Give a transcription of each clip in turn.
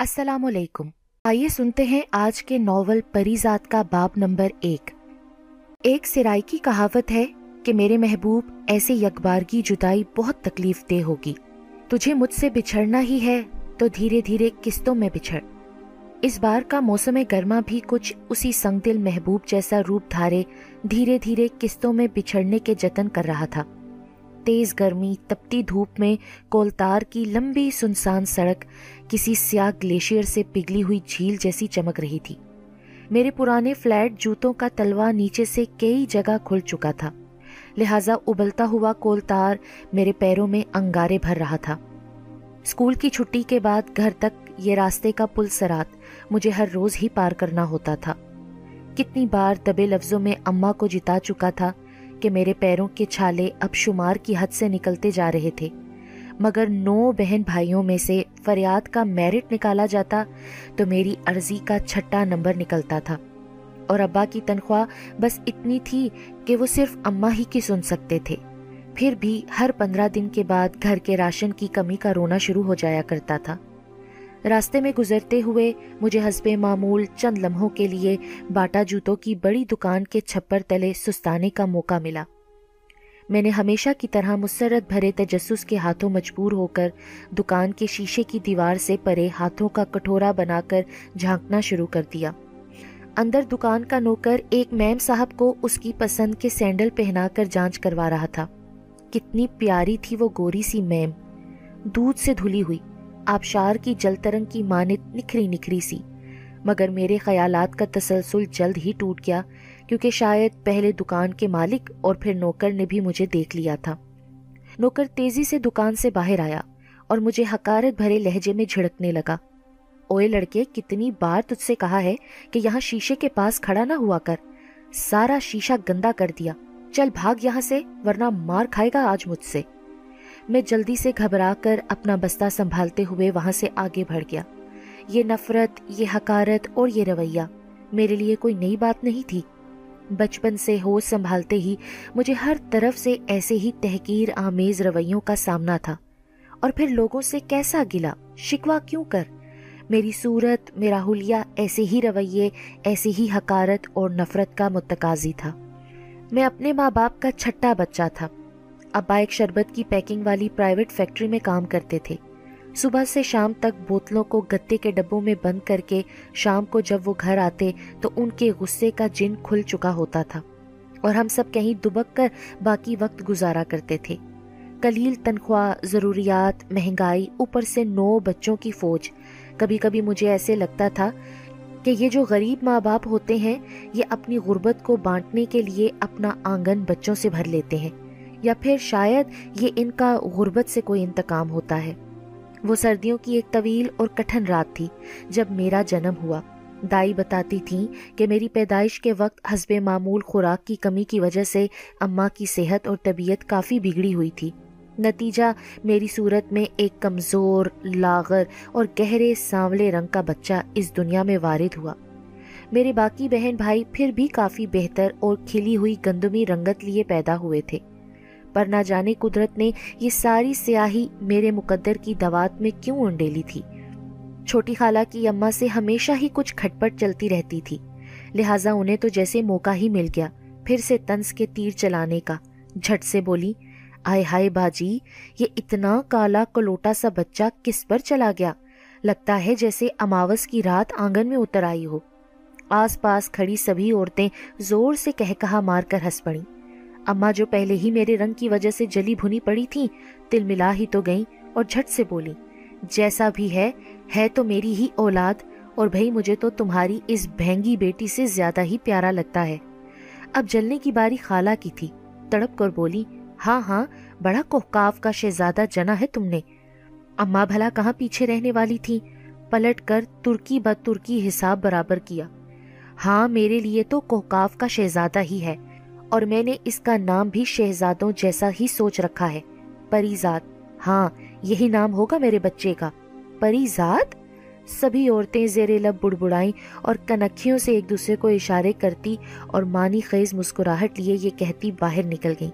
السلام علیکم۔ آئیے سنتے ہیں آج کے ناول پریزاد کا باب نمبر ایک۔ ایک سرائی کی کہاوت ہے کہ میرے محبوب ایسے یکبار کی جدائی بہت تکلیف دہ ہوگی۔ تجھے مجھ سے بچھڑنا ہی ہے تو دھیرے دھیرے قسطوں میں بچھڑ۔ اس بار کا موسم گرما بھی کچھ اسی سنگ دل محبوب جیسا روپ دھارے دھیرے دھیرے قسطوں میں بچھڑنے کے جتن کر رہا تھا۔ تیز گرمی، تپتی دھوپ میں کولتار کی لمبی سنسان سڑک کسی سیاہ گلیشیئر سے پگلی ہوئی جھیل جیسی چمک رہی تھی۔ میرے پرانے فلیٹ جوتوں کا تلوا نیچے سے کئی جگہ کھل چکا تھا۔ لہٰذا ابلتا ہوا کولتار میرے پیروں میں انگارے بھر رہا تھا۔ اسکول کی چھٹی کے بعد گھر تک یہ راستے کا پل سرات مجھے ہر روز ہی پار کرنا ہوتا تھا۔ کتنی بار دبے لفظوں میں اماں کو جتا چکا تھا کہ میرے پیروں کے چھالے اب شمار کی حد سے نکلتے جا رہے تھے۔ مگر نو بہن بھائیوں میں سے فریاد کا میرٹ نکالا جاتا تو میری عرضی کا چھٹا نمبر نکلتا تھا۔ اور ابا کی تنخواہ بس اتنی تھی کہ وہ صرف اماں ہی کی سن سکتے تھے۔ پھر بھی ہر پندرہ دن کے بعد گھر کے راشن کی کمی کا رونا شروع ہو جایا کرتا تھا۔ راستے میں گزرتے ہوئے مجھے حسب معمول چند لمحوں کے لیے باٹا جوتوں کی بڑی دکان کے چھپر تلے سستانے کا موقع ملا۔ میں نے ہمیشہ کی طرح مسرت بھرے تجسس کے ہاتھوں مجبور ہو کر دکان کے شیشے کی دیوار سے پرے ہاتھوں کا کٹورا بنا کر جھانکنا شروع کر دیا۔ اندر دکان کا نوکر ایک میم صاحب کو اس کی پسند کے سینڈل پہنا کر جانچ کروا رہا تھا۔ کتنی پیاری تھی وہ گوری سی میم۔ دودھ سے دھلی ہوئی۔ آبشار کی جل ترنگ کی مانت نکھری نکھری سی۔ مگر میرے خیالات کا تسلسل جلد ہی ٹوٹ گیا، کیونکہ شاید پہلے دکان کے مالک اور پھر نوکر نے بھی مجھے دیکھ لیا تھا۔ نوکر تیزی سے دکان سے باہر آیا اور مجھے حکارت بھرے لہجے میں جھڑکنے لگا۔ اوے لڑکے، کتنی بار تجھ سے کہا ہے کہ یہاں شیشے کے پاس کھڑا نہ ہوا کر۔ سارا شیشہ گندا کر دیا۔ چل بھاگ یہاں سے، ورنہ مار کھائے گا آج مجھ سے۔ میں جلدی سے گھبرا کر اپنا بستہ سنبھالتے ہوئے وہاں سے آگے بڑھ گیا۔ یہ نفرت، یہ حکارت اور یہ رویہ میرے لیے کوئی نئی بات نہیں تھی۔ بچپن سے ہوش سنبھالتے ہی مجھے ہر طرف سے ایسے ہی تحقیر آمیز رویوں کا سامنا تھا۔ اور پھر لوگوں سے کیسا گلا؟ شکوا کیوں کر؟ میری صورت، میرا حلیہ ایسے ہی رویے، ایسے ہی حکارت اور نفرت کا متقاضی تھا۔ میں اپنے ماں باپ کا چھٹا بچہ تھا۔ ابا ایک شربت کی پیکنگ والی پرائیویٹ فیکٹری میں کام کرتے تھے۔ صبح سے شام تک بوتلوں کو گتے کے ڈبوں میں بند کر کے شام کو جب وہ گھر آتے تو ان کے غصے کا جن کھل چکا ہوتا تھا۔ اور ہم سب کہیں دبک کر باقی وقت گزارا کرتے تھے۔ کلیل تنخواہ، ضروریات، مہنگائی، اوپر سے نو بچوں کی فوج۔ کبھی کبھی مجھے ایسے لگتا تھا کہ یہ جو غریب ماں باپ ہوتے ہیں، یہ اپنی غربت کو بانٹنے کے لیے اپنا آنگن بچوں سے بھر لیتے ہیں۔ یا پھر شاید یہ ان کا غربت سے کوئی انتقام ہوتا ہے۔ وہ سردیوں کی ایک طویل اور کٹھن رات تھی جب میرا جنم ہوا۔ دائی بتاتی تھیں کہ میری پیدائش کے وقت حسب معمول خوراک کی کمی کی وجہ سے اماں کی صحت اور طبیعت کافی بگڑی ہوئی تھی۔ نتیجہ، میری صورت میں ایک کمزور، لاغر اور گہرے سانولے رنگ کا بچہ اس دنیا میں وارد ہوا۔ میرے باقی بہن بھائی پھر بھی کافی بہتر اور کھلی ہوئی گندمی رنگت لیے پیدا ہوئے تھے۔ پر نہ جانے قدرت نے یہ ساری سیاہی میرے مقدر کی دوات میں کیوں انڈیلی تھی؟ چھوٹی خالہ کی اماں سے ہمیشہ ہی کچھ کھٹپٹ چلتی رہتی تھی۔ لہٰذا انہیں تو جیسے موقع ہی مل گیا، پھر سے تنس کے تیر چلانے کا۔ جھٹ سے بولی، آئے ہائے باجی، یہ اتنا کالا کلوٹا سا بچہ کس پر چلا گیا؟ لگتا ہے جیسے اماوس کی رات آنگن میں اتر آئی ہو۔ آس پاس کھڑی سبھی عورتیں زور سے کہہ کہا مار کر ہنس پڑیں۔ اماں جو پہلے ہی میرے رنگ کی وجہ سے جلی بھنی پڑی تھی تل ملا ہی تو گئیں اور جھٹ سے بولی، جیسا بھی ہے ہے تو میری ہی اولاد اور بھئی مجھے تو تمہاری اس بھینگی بیٹی سے زیادہ ہی پیارا لگتا ہے۔ اب جلنے کی باری خالہ کی تھی۔ تڑپ کر بولی ہاں ہاں بڑا کوہکاف کا شہزادہ جنا ہے تم نے۔ اماں بھلا کہاں پیچھے رہنے والی تھی؟ پلٹ کر ترکی بد ترکی حساب برابر کیا۔ ہاں میرے لیے تو کوہکاف کا شہزادہ ہی ہے۔ اور میں نے اس کا نام بھی شہزادوں جیسا ہی سوچ رکھا ہے۔ پریزاد ہاں یہی نام ہوگا میرے بچے کا۔ پریزاد؟ سبھی عورتیں زیر لب بڑبڑائیں اور کنکھیوں سے ایک دوسرے کو اشارے کرتی اور مانی خیز مسکراہٹ لیے یہ کہتی باہر نکل گئیں۔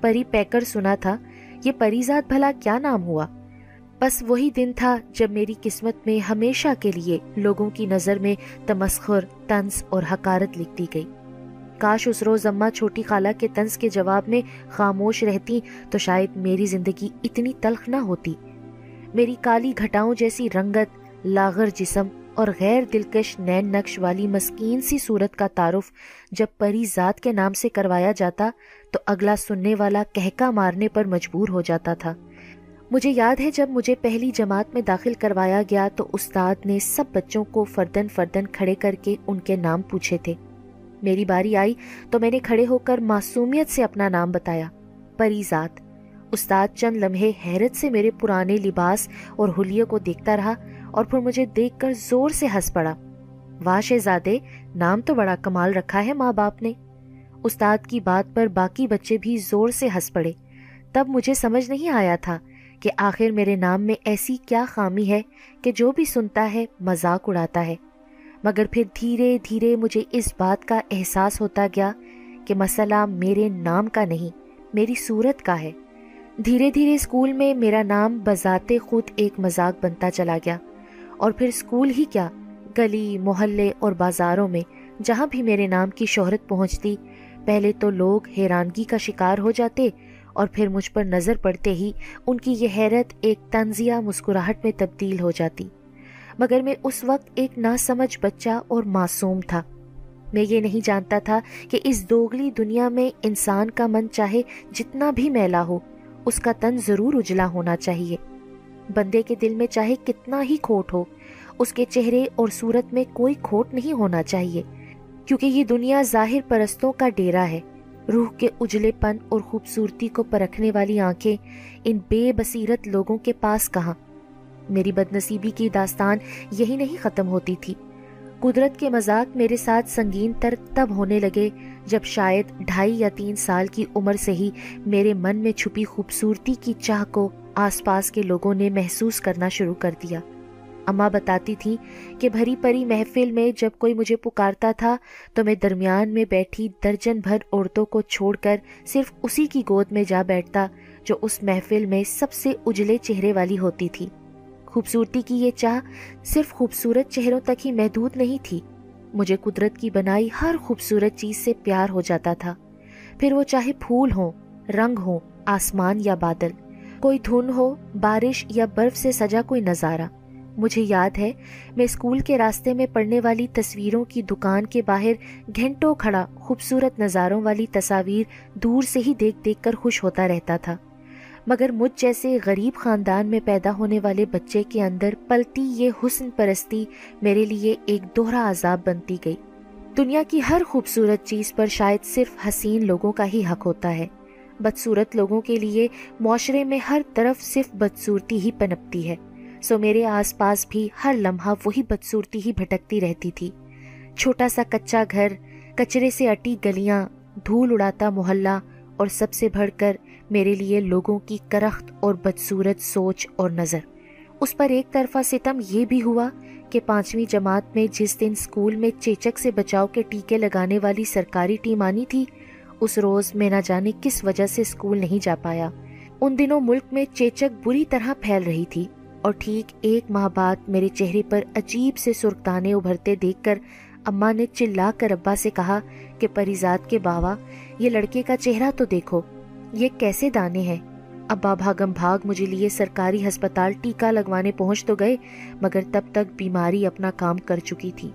پری پیکر سنا تھا، یہ پریزاد بھلا کیا نام ہوا؟ بس وہی دن تھا جب میری قسمت میں ہمیشہ کے لیے لوگوں کی نظر میں تمسخر، تنس اور حکارت لکھتی گئی۔ کاش اس روز اماں چھوٹی خالہ کے تنس کے جواب میں خاموش رہتی تو شاید میری زندگی اتنی تلخ نہ ہوتی۔ میری کالی گھٹاؤں جیسی رنگت، لاغر جسم اور غیر دلکش نین نقش والی مسکین سی صورت کا تعارف جب پری ذات کے نام سے کروایا جاتا تو اگلا سننے والا کہکا مارنے پر مجبور ہو جاتا تھا۔ مجھے یاد ہے جب مجھے پہلی جماعت میں داخل کروایا گیا تو استاد نے سب بچوں کو فردن فردن کھڑے کر کے ان کے نام پوچھے تھے۔ میری باری آئی تو میں نے کھڑے ہو کر معصومیت سے اپنا نام بتایا، پری ذات۔ استاد چند لمحے حیرت سے میرے پرانے لباس اور حلیے کو دیکھتا رہا اور پھر مجھے دیکھ کر زور سے ہنس پڑا۔ واہ شہزادے نام تو بڑا کمال رکھا ہے ماں باپ نے۔ استاد کی بات پر باقی بچے بھی زور سے ہنس پڑے۔ تب مجھے سمجھ نہیں آیا تھا کہ آخر میرے نام میں ایسی کیا خامی ہے کہ جو بھی سنتا ہے، مذاق اڑاتا ہے۔ مگر پھر دھیرے دھیرے مجھے اس بات کا احساس ہوتا گیا کہ مسئلہ میرے نام کا نہیں، میری صورت کا ہے۔ دھیرے دھیرے اسکول میں میرا نام بذات خود ایک مذاق بنتا چلا گیا۔ اور پھر اسکول ہی کیا، گلی، محلے اور بازاروں میں جہاں بھی میرے نام کی شہرت پہنچتی، پہلے تو لوگ حیرانگی کا شکار ہو جاتے اور پھر مجھ پر نظر پڑتے ہی ان کی یہ حیرت ایک تنزیہ مسکراہٹ میں تبدیل ہو جاتی۔ مگر میں اس وقت ایک ناسمجھ بچہ اور معصوم تھا۔ میں یہ نہیں جانتا تھا کہ اس دوگلی دنیا میں انسان کا من چاہے جتنا بھی میلا ہو، اس کا تن ضرور اجلا ہونا چاہیے۔ بندے کے دل میں چاہے کتنا ہی کھوٹ ہو، اس کے چہرے اور صورت میں کوئی کھوٹ نہیں ہونا چاہیے۔ کیونکہ یہ دنیا ظاہر پرستوں کا ڈیرا ہے۔ روح کے اجلے پن اور خوبصورتی کو پرکھنے والی آنکھیں ان بے بصیرت لوگوں کے پاس کہاں؟ میری بد نصیبی کی داستان یہی نہیں ختم ہوتی تھی۔ قدرت کے مذاق میرے ساتھ سنگین تر تب ہونے لگے جب شاید ڈھائی یا تین سال کی عمر سے ہی میرے من میں چھپی خوبصورتی کی چاہ کو آس پاس کے لوگوں نے محسوس کرنا شروع کر دیا۔ اماں بتاتی تھی کہ بھری پری محفل میں جب کوئی مجھے پکارتا تھا تو میں درمیان میں بیٹھی درجن بھر عورتوں کو چھوڑ کر صرف اسی کی گود میں جا بیٹھتا جو اس محفل میں سب سے اجلے چہرے والی ہوتی تھی۔ خوبصورتی کی یہ چاہ صرف خوبصورت چہروں تک ہی محدود نہیں تھی۔ مجھے قدرت کی بنائی ہر خوبصورت چیز سے پیار ہو جاتا تھا۔ پھر وہ چاہے پھول ہوں، رنگ ہوں، آسمان یا بادل، کوئی دھن ہو، بارش یا برف سے سجا کوئی نظارہ۔ مجھے یاد ہے، میں اسکول کے راستے میں پڑنے والی تصویروں کی دکان کے باہر گھنٹوں کھڑا خوبصورت نظاروں والی تصاویر دور سے ہی دیکھ دیکھ کر خوش ہوتا رہتا تھا۔ مگر مجھ جیسے غریب خاندان میں پیدا ہونے والے بچے کے اندر پلتی یہ حسن پرستی میرے لیے ایک دوہرا عذاب بنتی گئی۔ دنیا کی ہر خوبصورت چیز پر شاید صرف حسین لوگوں کا ہی حق ہوتا ہے۔ بدصورت لوگوں کے لیے معاشرے میں ہر طرف صرف بدصورتی ہی پنپتی ہے۔ سو میرے آس پاس بھی ہر لمحہ وہی بدصورتی ہی بھٹکتی رہتی تھی۔ چھوٹا سا کچا گھر، کچرے سے اٹی گلیاں، دھول اڑاتا محلہ اور سب سے بڑھ کر میرے لیے لوگوں کی کرخت اور بدصورت سوچ اور نظر۔ اس پر ایک طرفہ ستم یہ بھی ہوا کہ پانچویں جماعت میں جس دن اسکول میں چیچک سے بچاؤ کے ٹیکے لگانے والی سرکاری ٹیم آنی تھی، اس روز میں نہ جانے کس وجہ سے اسکول نہیں جا پایا۔ ان دنوں ملک میں چیچک بری طرح پھیل رہی تھی اور ٹھیک ایک ماہ بعد میرے چہرے پر عجیب سے سرخ ابھرتے دیکھ کر اماں نے چلا کر ابا سے کہا کہ پریزاد کے باوا یہ لڑکے کا چہرہ تو دیکھو، یہ کیسے دانے ہیں؟ ابا بھاگم بھاگ مجھے لیے سرکاری ہسپتال ٹیکا لگوانے پہنچ تو گئے، مگر تب تک بیماری اپنا کام کر چکی تھی۔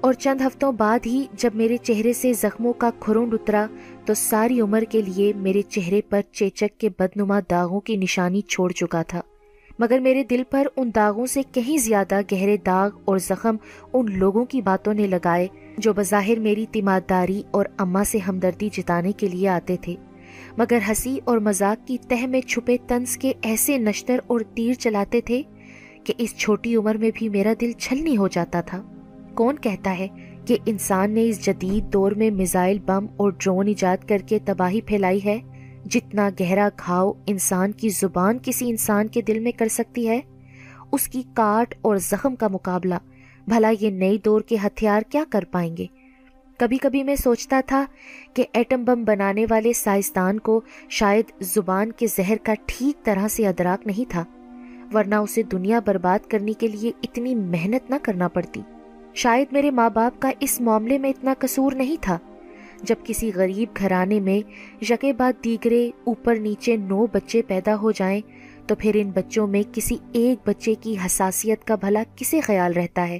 اور چند ہفتوں بعد ہی جب میرے چہرے سے زخموں کا کھرونڈ اترا، تو ساری عمر کے لیے میرے چہرے پر چیچک کے بدنما داغوں کی نشانی چھوڑ چکا تھا۔ مگر میرے دل پر ان داغوں سے کہیں زیادہ گہرے داغ اور زخم ان لوگوں کی باتوں نے لگائے۔ جو بظاہر میری تیمارداری اور اماں سے ہمدردی جتانے کے لیے آتے تھے، مگر ہنسی اور مذاق کی تہ میں چھپے تنس کے ایسے نشتر اور تیر چلاتے تھے کہ اس چھوٹی عمر میں بھی میرا دل چھلنی ہو جاتا تھا۔ کون کہتا ہے کہ انسان نے اس جدید دور میں میزائل بم اور ڈرون ایجاد کر کے تباہی پھیلائی ہے، جتنا گہرا گھاؤ انسان کی زبان کسی انسان کے دل میں کر سکتی ہے؟ اس کی کاٹ اور زخم کا مقابلہ بھلا یہ نئی دور کے ہتھیار کیا کر پائیں گے؟ کبھی کبھی میں سوچتا تھا کہ ایٹم بم بنانے والے سائنسدان کو شاید زبان کے زہر کا ٹھیک طرح سے ادراک نہیں تھا، ورنہ اسے دنیا برباد کرنے کے لیے اتنی محنت نہ کرنا پڑتی۔ شاید میرے ماں باپ کا اس معاملے میں اتنا قصور نہیں تھا، جب کسی غریب گھرانے میں یکے بعد دیگرے اوپر نیچے نو بچے پیدا ہو جائیں، تو پھر ان بچوں میں کسی ایک بچے کی حساسیت کا بھلا کسے خیال رہتا ہے؟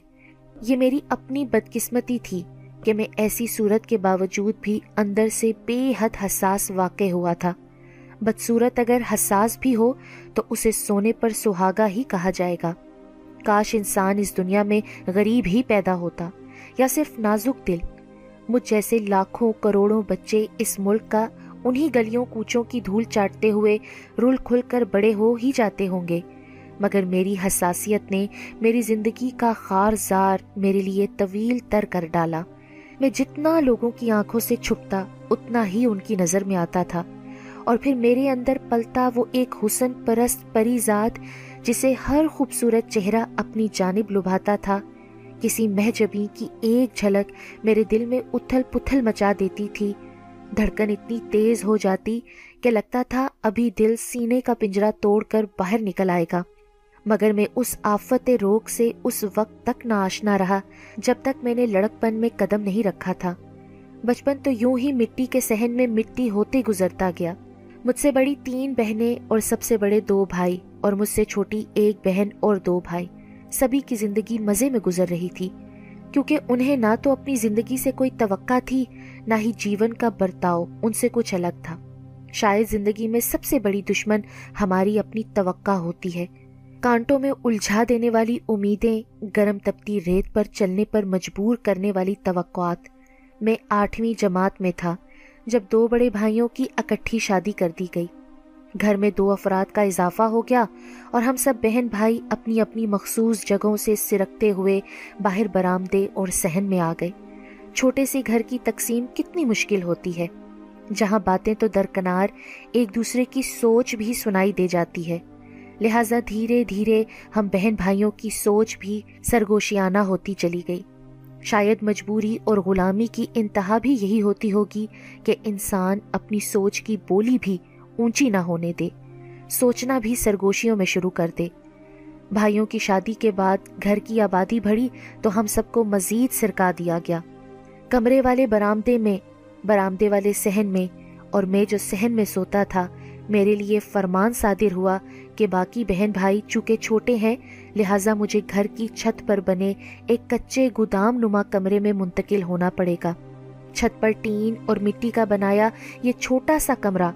یہ میری اپنی بدقسمتی تھی کہ میں ایسی صورت کے باوجود بھی اندر سے بے حد حساس واقع ہوا تھا۔ بدصورت اگر حساس بھی ہو تو اسے سونے پر سہاگا ہی کہا جائے گا۔ کاش انسان اس دنیا میں غریب ہی پیدا ہوتا یا صرف نازک دل۔ مجھ جیسے لاکھوں کروڑوں بچے اس ملک کا انہی گلیوں کوچوں کی دھول چاٹتے ہوئے رول کھل کر بڑے ہو ہی جاتے ہوں گے۔ مگر میری حساسیت نے میری زندگی کا خار زار میرے لیے طویل تر کر ڈالا۔ میں جتنا لوگوں کی آنکھوں سے چھپتا، اتنا ہی ان کی نظر میں آتا تھا۔ اور پھر میرے اندر پلتا وہ ایک حسن پرست پری ذات جسے ہر خوبصورت چہرہ اپنی جانب لبھاتا تھا۔ کسی مہجبی کی ایک جھلک میرے دل میں اتھل پتھل مچا دیتی تھی۔ دھڑکن اتنی تیز ہو جاتی کہ لگتا تھا ابھی دل سینے کا پنجرا توڑ کر باہر نکل آئے گا۔ مگر میں اس آفت روگ سے اس وقت تک نہ آشنا رہا جب تک میں نے لڑک پن میں قدم نہیں رکھا تھا۔ بچپن تو یوں ہی مٹی کے سہن میں مٹی ہوتے گزرتا گیا۔ مجھ سے بڑی تین بہنیں اور سب سے بڑے دو بھائی اور مجھ سے چھوٹی ایک بہن اور دو بھائی۔ سبھی کی زندگی مزے میں گزر رہی تھی، کیونکہ انہیں نہ تو اپنی زندگی سے کوئی توقع تھی، نہ ہی جیون کا برتاؤ ان سے کچھ الگ تھا۔ شاید زندگی میں سب سے بڑی دشمن ہماری اپنی توقع ہوتی ہے۔ کانٹوں میں الجھا دینے والی امیدیں گرم تپتی ریت پر چلنے پر مجبور کرنے والی توقعات۔ میں آٹھویں جماعت میں تھا، جب دو بڑے بھائیوں کی اکٹھی شادی کر دی گئی۔ گھر میں دو افراد کا اضافہ ہو گیا اور ہم سب بہن بھائی اپنی اپنی مخصوص جگہوں سے سرکتے ہوئے باہر برامدے اور سہن میں آ گئے۔ چھوٹے سے گھر کی تقسیم کتنی مشکل ہوتی ہے، جہاں باتیں تو درکنار ایک دوسرے کی سوچ بھی سنائی دے جاتی ہے۔ لہٰذا دھیرے دھیرے ہم بہن بھائیوں کی سوچ بھی سرگوشیانہ ہوتی چلی گئی۔ شاید مجبوری اور غلامی کی انتہا بھی یہی ہوتی ہوگی کہ انسان اپنی سوچ کی بولی بھی اونچی نہ ہونے دے۔ سوچنا بھی سرگوشیوں میں شروع کر دے۔ بھائیوں کی شادی کے بعد گھر کی آبادی بڑھی تو ہم سب کو مزید سرکا دیا گیا۔ کمرے والے برامدے میں برامدے والے سہن میں اور میں جو سہن میں سوتا تھا میرے لیے فرمان صادر ہوا کہ باقی بہن بھائی چونکہ چھوٹے ہیں، لہٰذا مجھے گھر کی چھت پر بنے ایک کچے گودام نما کمرے میں منتقل ہونا پڑے گا۔ چھت پر ٹین اور مٹی کا بنایا یہ چھوٹا سا کمرہ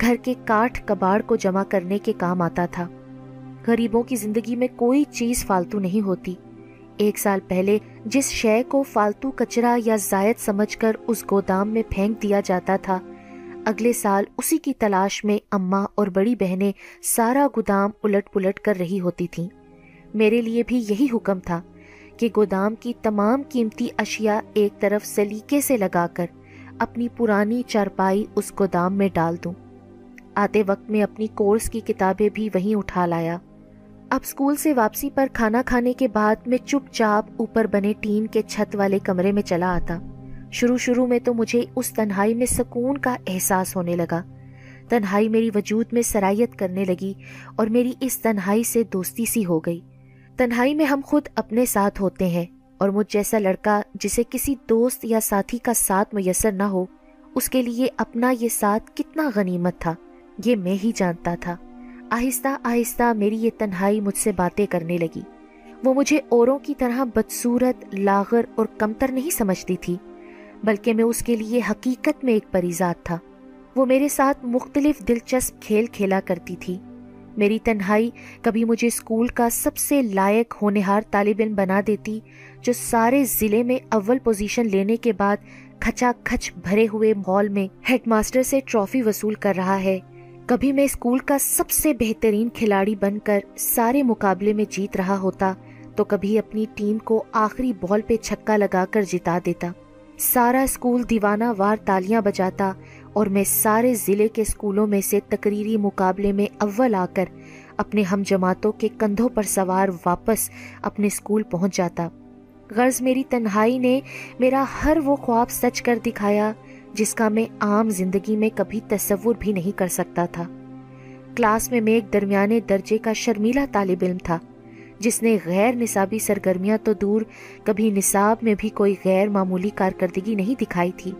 گھر کے کاٹھ کباڑ کو جمع کرنے کے کام آتا تھا۔ غریبوں کی زندگی میں کوئی چیز فالتو نہیں ہوتی۔ ایک سال پہلے جس شے کو فالتو کچرا یا زائد سمجھ کر اس گودام میں پھینک دیا جاتا تھا اگلے سال اسی کی تلاش میں اماں اور بڑی بہنیں سارا گودام الٹ پلٹ کر رہی ہوتی تھیں۔ میرے لیے بھی یہی حکم تھا کہ گودام کی تمام قیمتی اشیاء ایک طرف سلیقے سے لگا کر اپنی پرانی چارپائی اس گودام میں ڈال دوں۔ آتے وقت میں اپنی کورس کی کتابیں بھی وہیں اٹھا لایا۔ اب اسکول سے واپسی پر کھانا کھانے کے بعد میں چپ چاپ اوپر بنے ٹین کے چھت والے کمرے میں چلا آتا۔ شروع شروع میں تو مجھے اس تنہائی میں سکون کا احساس ہونے لگا۔ تنہائی میری وجود میں سرائیت کرنے لگی اور میری اس تنہائی سے دوستی سی ہو گئی۔ تنہائی میں ہم خود اپنے ساتھ ہوتے ہیں اور مجھ جیسا لڑکا جسے کسی دوست یا ساتھی کا ساتھ میسر نہ ہو، اس کے لیے اپنا یہ ساتھ کتنا غنیمت تھا، یہ میں ہی جانتا تھا۔ آہستہ آہستہ میری یہ تنہائی مجھ سے باتیں کرنے لگی۔ وہ مجھے اوروں کی طرح بدصورت، لاغر اور کمتر نہیں سمجھتی تھی۔ بلکہ میں اس کے لیے حقیقت میں ایک پریزاد تھا۔ وہ میرے ساتھ مختلف دلچسپ کھیل کھیلا کرتی تھی۔ میری تنہائی کبھی مجھے اسکول کا سب سے لائق ہونہار طالب علم بنا دیتی، جو سارے ضلع میں اول پوزیشن لینے کے بعد کھچا کھچ بھرے ہوئے مال میں ہیڈ ماسٹر سے ٹرافی وصول کر رہا ہے۔ کبھی میں اسکول کا سب سے بہترین کھلاڑی بن کر سارے مقابلے میں جیت رہا ہوتا، تو کبھی اپنی ٹیم کو آخری بال پہ چھکا لگا کر جتا دیتا۔ سارا اسکول دیوانہ وار تالیاں بجاتا اور میں سارے ضلع کے اسکولوں میں سے تقریری مقابلے میں اول آ کر اپنے ہم جماعتوں کے کندھوں پر سوار واپس اپنے اسکول پہنچ جاتا۔ غرض میری تنہائی نے میرا ہر وہ خواب سچ کر دکھایا جس کا میں عام زندگی میں کبھی تصور بھی نہیں کر سکتا تھا۔ کلاس میں میں ایک درمیانے درجے کا شرمیلا طالب علم تھا۔ جس نے غیر نصابی سرگرمیاں تو دور کبھی نصاب میں بھی کوئی غیر معمولی کارکردگی نہیں دکھائی تھی۔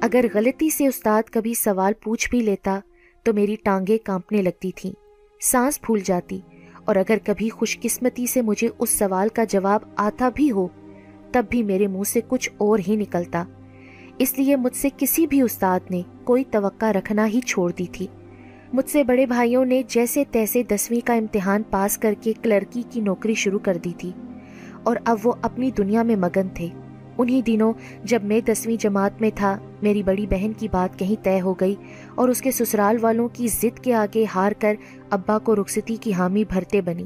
اگر غلطی سے استاد کبھی سوال پوچھ بھی لیتا تو میری ٹانگیں کانپنے لگتی تھیں، سانس پھول جاتی۔ اور اگر کبھی خوش قسمتی سے مجھے اس سوال کا جواب آتا بھی ہو، تب بھی میرے منہ سے کچھ اور ہی نکلتا۔ اس لیے مجھ سے کسی بھی استاد نے کوئی توقع رکھنا ہی چھوڑ دی تھی۔ مجھ سے بڑے بھائیوں نے جیسے تیسے دسویں کا امتحان پاس کر کے کلرکی کی نوکری شروع کر دی تھی۔ اور اب وہ اپنی دنیا میں مگن تھے۔ انہی دنوں جب میں دسویں جماعت میں تھا، میری بڑی بہن کی بات کہیں طے ہو گئی اور اس کے سسرال والوں کی ضد کے آگے ہار کر ابا کو رخصتی کی حامی بھرتے بنی۔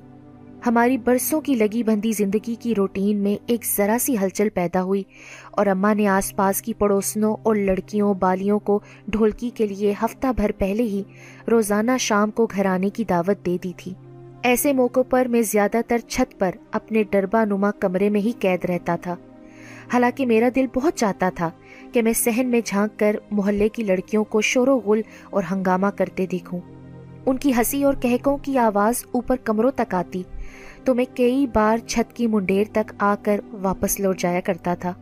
ہماری برسوں کی لگی بندی زندگی کی روٹین میں ایک ذرا سی ہلچل پیدا ہوئی اور اماں نے آس پاس کی پڑوسنوں اور لڑکیوں، بالیوں کو ڈھولکی کے لیے ہفتہ بھر پہلے ہی روزانہ شام کو گھر آنے کی دعوت دے دی تھی۔ ایسے موقعوں پر میں زیادہ تر چھت پر اپنے ڈربا نما کمرے میں ہی قید رہتا تھا۔ حالانکہ میرا دل بہت چاہتا تھا کہ میں سہن میں جھانک کر محلے کی لڑکیوں کو شور و غل اور ہنگامہ کرتے دیکھوں۔ ان کی ہنسی اور کہکوں کی آواز اوپر کمروں تک آتی۔ تو میں کئی بار چھت کی منڈیر تک آ کر واپس لوٹ جایا کرتا تھا۔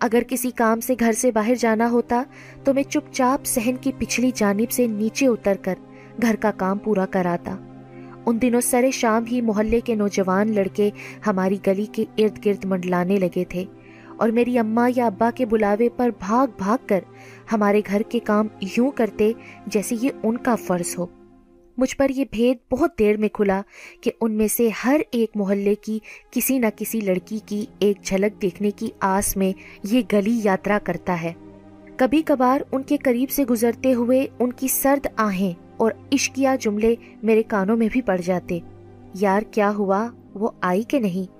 اگر کسی کام سے گھر سے باہر جانا ہوتا، تو میں چپ چاپ سہن کی پچھلی جانب سے نیچے اتر کر گھر کا کام پورا کراتا۔ ان دنوں سرے شام ہی محلے کے نوجوان لڑکے ہماری گلی کے ارد گرد منڈلانے لگے تھے اور میری اماں یا ابا کے بلاوے پر بھاگ بھاگ کر ہمارے گھر کے کام یوں کرتے جیسے یہ ان کا فرض ہو۔ مجھ پر یہ بھید بہت دیر میں کھلا کہ ان میں سے ہر ایک محلے کی کسی نہ کسی لڑکی کی ایک جھلک دیکھنے کی آس میں یہ گلی یاترا کرتا ہے۔ کبھی کبھار ان کے قریب سے گزرتے ہوئے ان کی سرد آہیں اور عشقیہ جملے میرے کانوں میں بھی پڑ جاتے۔ یار، کیا ہوا؟ وہ آئی کہ نہیں؟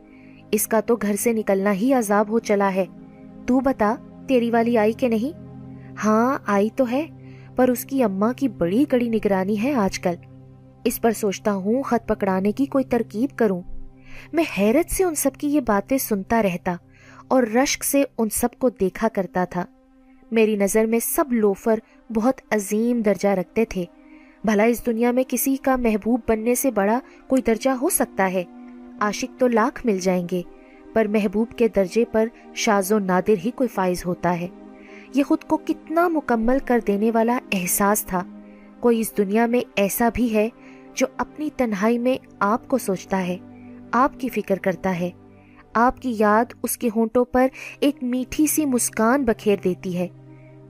اس کا تو گھر سے نکلنا ہی عذاب ہو چلا ہے۔ تو بتا، تیری والی آئی کہ نہیں؟ ہاں آئی تو ہے، پر اس کی اماں کی بڑی کڑی نگرانی ہے آج کل۔ اس پر سوچتا ہوں خط پکڑانے کی کوئی ترکیب کروں۔ میں حیرت سے ان سب کی یہ باتیں سنتا رہتا اور رشک سے ان سب کو دیکھا کرتا تھا۔ میری نظر میں سب لوفر بہت عظیم درجہ رکھتے تھے۔ بھلا اس دنیا میں کسی کا محبوب بننے سے بڑا کوئی درجہ ہو سکتا ہے۔ عاشق تو لاکھ مل جائیں گے، پر محبوب کے درجے پر شاز و نادر ہی کوئی فائز ہوتا ہے۔ یہ خود کو کتنا مکمل کر دینے والا احساس تھا۔ کوئی اس دنیا میں ایسا بھی ہے جو اپنی تنہائی میں آپ کو سوچتا ہے، آپ کی فکر کرتا ہے۔ آپ کی یاد اس کے ہونٹوں پر ایک میٹھی سی مسکان بکھیر دیتی ہے۔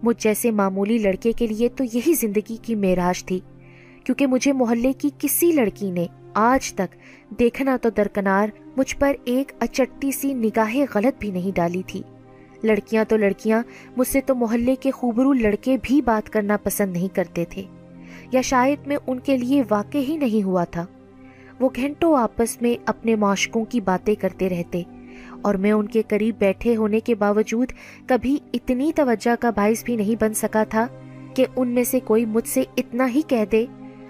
مجھ جیسے معمولی لڑکے کے لیے تو یہی زندگی کی میراج تھی، کیونکہ مجھے محلے کی کسی لڑکی نے آج تک دیکھنا تو درکنار مجھ پر ایک اچٹی سی نگاہ غلط بھی نہیں ڈالی تھی۔ لڑکیاں تو لڑکیاں، مجھ سے تو محلے کے خوبرو لڑکے بھی بات کرنا پسند نہیں کرتے تھے۔ یا شاید میں ان کے لیے واقع ہی نہیں ہوا تھا۔ وہ گھنٹوں آپس میں اپنے معاشقوں کی باتیں کرتے رہتے اور میں ان کے قریب بیٹھے ہونے کے باوجود کبھی اتنی توجہ کا باعث بھی نہیں بن سکا تھا کہ ان میں سے کوئی مجھ سے اتنا ہی کہہ دے،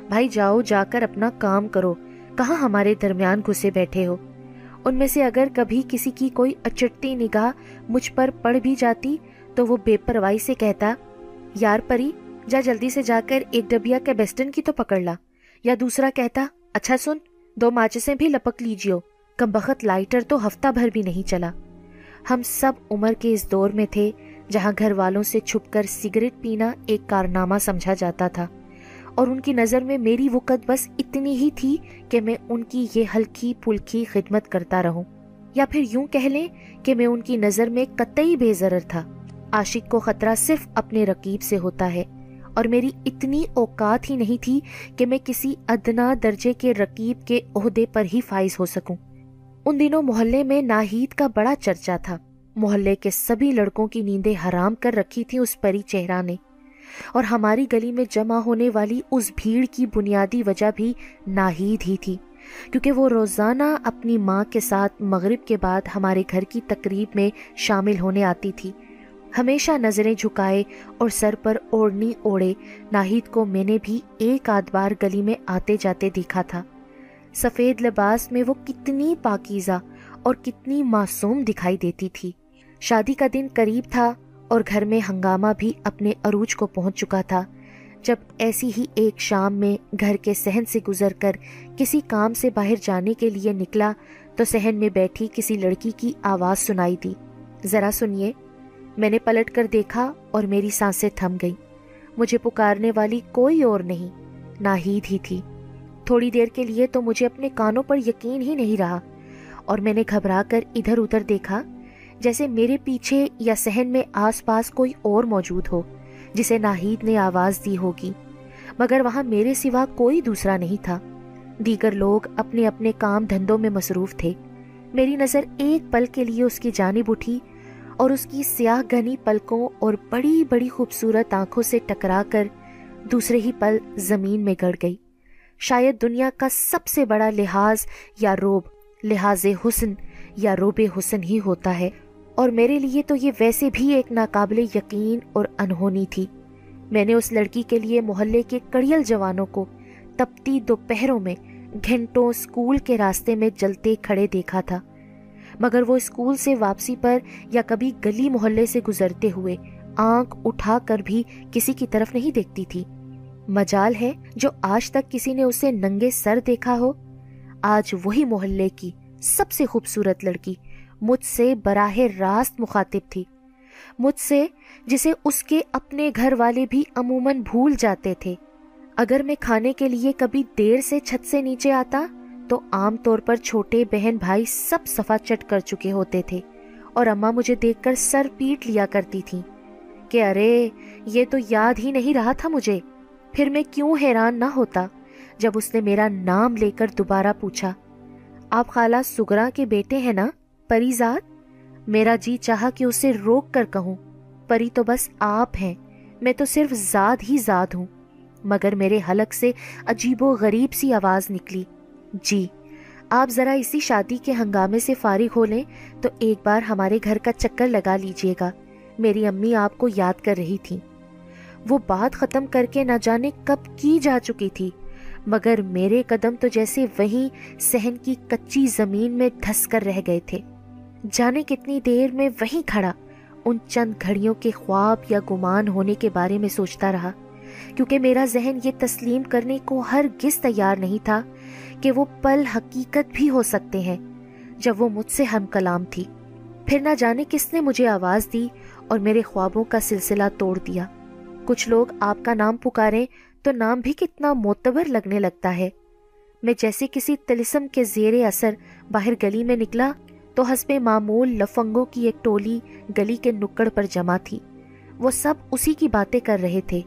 بھائی جاؤ، جا کر اپنا کام کرو۔ کہاں ہمارے درمیان گھسے بیٹھے ہو؟ ان میں سے اگر کبھی کسی کی کوئی اچٹتی نگاہ مجھ پر پڑ بھی جاتی تو وہ بے پرواہی سے کہتا، یار پری جا جلدی سے جا کر ایک ڈبیا کے بیسٹن کی تو پکڑ لا۔ یا دوسرا کہتا اچھا سن، دو ماچسیں بھی لپک لیجیو۔ کم بخت لائٹر تو ہفتہ بھر بھی نہیں چلا۔ ہم سب عمر کے اس دور میں تھے جہاں گھر والوں سے چھپ کر سگریٹ پینا ایک کارنامہ سمجھا جاتا تھا۔ اور ان کی نظر میں میری وقت بس اتنی ہی تھی کہ میں ان کی یہ ہلکی پھلکی خدمت کرتا رہوں۔ یا پھر یوں کہہ لیں کہ میں ان کی نظر میں قطعی بے ضرر تھا۔ عاشق کو خطرہ صرف اپنے رقیب سے ہوتا ہے۔ اور میری اتنی اوقات ہی نہیں تھی کہ میں کسی ادنا درجے کے رقیب کے عہدے پر ہی فائز ہو سکوں۔ ان دنوں محلے میں ناہید کا بڑا چرچا تھا۔ محلے کے سبھی لڑکوں کی نیندیں حرام کر رکھی تھی اس پری چہرہ نے۔ اور ہماری گلی میں جمع ہونے والی اس بھیڑ کی بنیادی وجہ بھی ناہید ہی تھی۔ کیونکہ وہ روزانہ اپنی ماں کے ساتھ مغرب کے بعد ہمارے گھر کی تقریب میں شامل ہونے آتی تھی۔ ہمیشہ نظریں جھکائے اور سر پر اوڑنی اوڑے، ناہید کو میں نے بھی ایک آدھ بار گلی میں آتے جاتے دیکھا تھا۔ سفید لباس میں وہ کتنی پاکیزہ اور کتنی معصوم دکھائی دیتی تھی۔ شادی کا دن قریب تھا اور گھر میں ہنگامہ بھی اپنے عروج کو پہنچ چکا تھا۔ جب ایسی ہی ایک شام میں گھر کے سہن سے گزر کر کسی کام سے باہر جانے کے لیے نکلا تو سہن میں بیٹھی کسی لڑکی کی آواز سنائی دی۔ ذرا سنیے۔ میں نے پلٹ کر دیکھا اور میری سانسیں تھم گئی مجھے پکارنے والی کوئی اور نہیں ناہید ہی تھی۔ تھوڑی دیر کے لیے تو مجھے اپنے کانوں پر یقین ہی نہیں رہا اور میں نے گھبرا کر ادھر ادھر دیکھا جیسے میرے پیچھے یا سہن میں آس پاس کوئی اور موجود ہو، جسے ناہید نے آواز دی ہوگی۔ مگر وہاں میرے سوا کوئی دوسرا نہیں تھا۔ دیگر لوگ اپنے اپنے کام دھندوں میں مصروف تھے۔ میری نظر ایک پل کے لیے اس کی جانب اٹھی اور اس کی سیاہ گھنی پلکوں اور بڑی بڑی خوبصورت آنکھوں سے ٹکرا کر دوسرے ہی پل زمین میں گڑ گئی۔ شاید دنیا کا سب سے بڑا لحاظ یا روب، لحاظ حسن یا روب حسن ہی ہوتا ہے۔ اور میرے لیے تو یہ ویسے بھی ایک ناقابل یقین اور انہونی تھی۔ میں نے اس لڑکی کے لیے محلے کے کڑیل جوانوں کو تپتی دوپہروں میں گھنٹوں اسکول کے راستے میں جلتے کھڑے دیکھا تھا۔ مگر وہ اسکول سے واپسی پر یا کبھی گلی محلے سے گزرتے ہوئے آنکھ اٹھا کر بھی کسی کی طرف نہیں دیکھتی تھی۔ مجال ہے جو آج تک کسی نے اسے ننگے سر دیکھا ہو۔ آج وہی محلے کی سب سے خوبصورت لڑکی مجھ سے براہ راست مخاطب تھی۔ مجھ سے جسے اس کے اپنے گھر والے بھی عموماً بھول جاتے تھے۔ اگر میں کھانے کے لیے کبھی دیر سے چھت سے نیچے آتا تو عام طور پر چھوٹے بہن بھائی سب صفا چٹ کر چکے ہوتے تھے اور اماں مجھے دیکھ کر سر پیٹ لیا کرتی تھی کہ ارے، یہ تو یاد ہی نہیں رہا تھا مجھے۔ پھر میں کیوں حیران نہ ہوتا جب اس نے میرا نام لے کر دوبارہ پوچھا، آپ خالہ سگرا کے بیٹے ہیں نا، پری زاد میرا جی چاہا کہ اسے روک کر کہوں، پری تو بس آپ ہیں، میں تو صرف زاد ہی زاد ہوں۔ مگر میرے حلق سے عجیب و غریب سی آواز نکلی۔ جی آپ ذرا اسی شادی کے ہنگامے سے فارغ ہو لیں تو ایک بار ہمارے گھر کا چکر لگا لیجیے گا۔ میری امی آپ کو یاد کر رہی تھی وہ بات ختم کر کے نہ جانے کب کی جا چکی تھی، مگر میرے قدم تو جیسے وہیں سہن کی کچی زمین میں دھس کر رہ گئے تھے۔ جانے کتنی دیر میں وہیں کھڑا، ان چند گھڑیوں کے خواب یا گمان ہونے کے بارے میں سوچتا رہا، کیونکہ میرا ذہن یہ تسلیم کرنے کو ہر گس تیار نہیں تھا کہ وہ پل حقیقت بھی ہو سکتے ہیں۔ جب وہ مجھ سے ہم کلام تھی، پھر نہ جانے کس نے مجھے آواز دی اور میرے خوابوں کا سلسلہ توڑ دیا۔ کچھ لوگ آپ کا نام پکارے تو نام بھی کتنا معتبر لگنے لگتا ہے۔ میں جیسے کسی تلسم کے زیر اثر باہر گلی میں نکلا تو حسب معمول لفنگوں کی ایک ٹولی گلی کے نکڑ پر جمع تھی۔ وہ سب اسی کی باتیں کر رہے تھے۔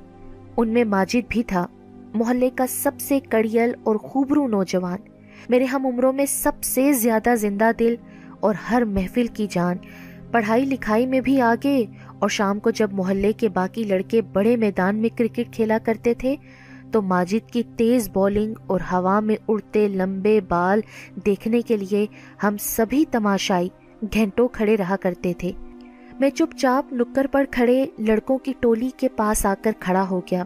ان میں ماجد بھی تھا۔ محلے کا سب سے کڑیل اور خوبرو نوجوان۔ میرے ہم عمروں میں سب سے زیادہ زندہ دل اور ہر محفل کی جان۔ پڑھائی لکھائی میں بھی آگے۔ اور شام کو جب محلے کے باقی لڑکے بڑے میدان میں کرکٹ کھیلا کرتے تھے، تو ماجد کی تیز بولنگ اور ہوا میں اڑتے لمبے بال دیکھنے کے لیے ہم سبھی تماشائی گھنٹوں کھڑے رہا کرتے تھے۔ میں چپ چاپ نکر پر کھڑے لڑکوں کی ٹولی کے پاس آ کر کھڑا ہو گیا۔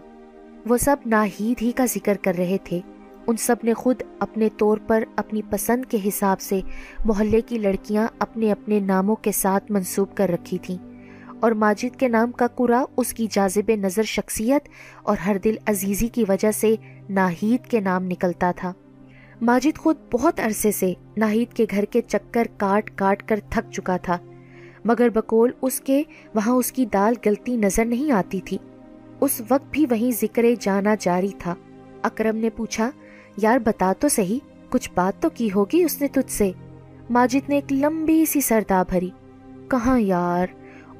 وہ سب ناہید ہی کا ذکر کر رہے تھے۔ ان سب نے خود اپنے طور پر اپنی پسند کے حساب سے محلے کی لڑکیاں اپنے اپنے ناموں کے ساتھ منسوب کر رکھی تھیں۔ اور ماجد کے نام کا کورا اس کی جازب نظر شخصیت اور ہر دل عزیزی کی وجہ سے ناہید کے نام نکلتا تھا۔ ماجد خود بہت عرصے سے ناہید کے گھر کے چکر کاٹ کاٹ کر تھک چکا تھا، مگر بکول اس کے وہاں اس کی دال گلتی نظر نہیں آتی تھی۔ اس وقت بھی وہیں ذکر جانا جاری تھا۔ اکرم نے پوچھا، یار، بتا تو صحیح، کچھ بات تو کی ہوگی اس نے تجھ سے؟ ماجد نے ایک لمبی سی سردا بھری۔ کہاں یار،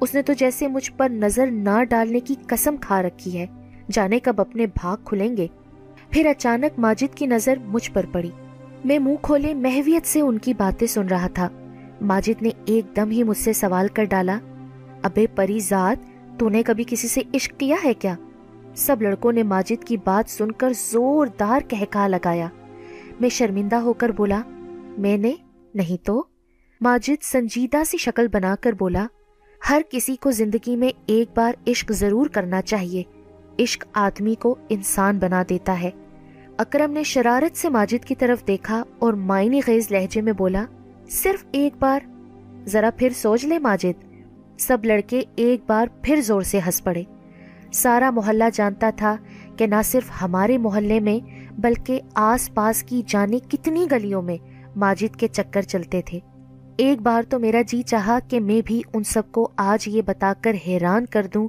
اس نے تو جیسے مجھ پر نظر نہ ڈالنے کی قسم کھا رکھی ہے۔ جانے کب اپنے بھاگ کھلیں گے؟ پھر اچانک ماجد کی نظر مجھ پر پڑی۔ میں منہ کھولے محویت سے ان کی باتیں سن رہا تھا۔ ماجد نے ایک دم ہی مجھ سے سوال کر ڈالا، ابے پری ذات تو نے کبھی کسی سے عشق کیا ہے کیا؟ سب لڑکوں نے ماجد کی بات سن کر زوردار کہکا لگایا۔ میں شرمندہ ہو کر بولا، میں نے؟ نہیں تو؟ ماجد سنجیدہ سی شکل بنا کر بولا، ہر کسی کو زندگی میں ایک بار عشق ضرور کرنا چاہیے۔ عشق آدمی کو انسان بنا دیتا ہے۔ اکرم نے شرارت سے ماجد کی طرف دیکھا اور معنی خیز لہجے میں بولا، صرف ایک بار؟ ذرا پھر سوچ لے ماجد۔ سب لڑکے ایک بار پھر زور سے ہنس پڑے۔ سارا محلہ جانتا تھا کہ نہ صرف ہمارے محلے میں بلکہ آس پاس کی جانے کتنی گلیوں میں ماجد کے چکر چلتے تھے۔ ایک بار تو میرا جی چاہا کہ میں بھی ان سب کو آج یہ بتا کر حیران کر دوں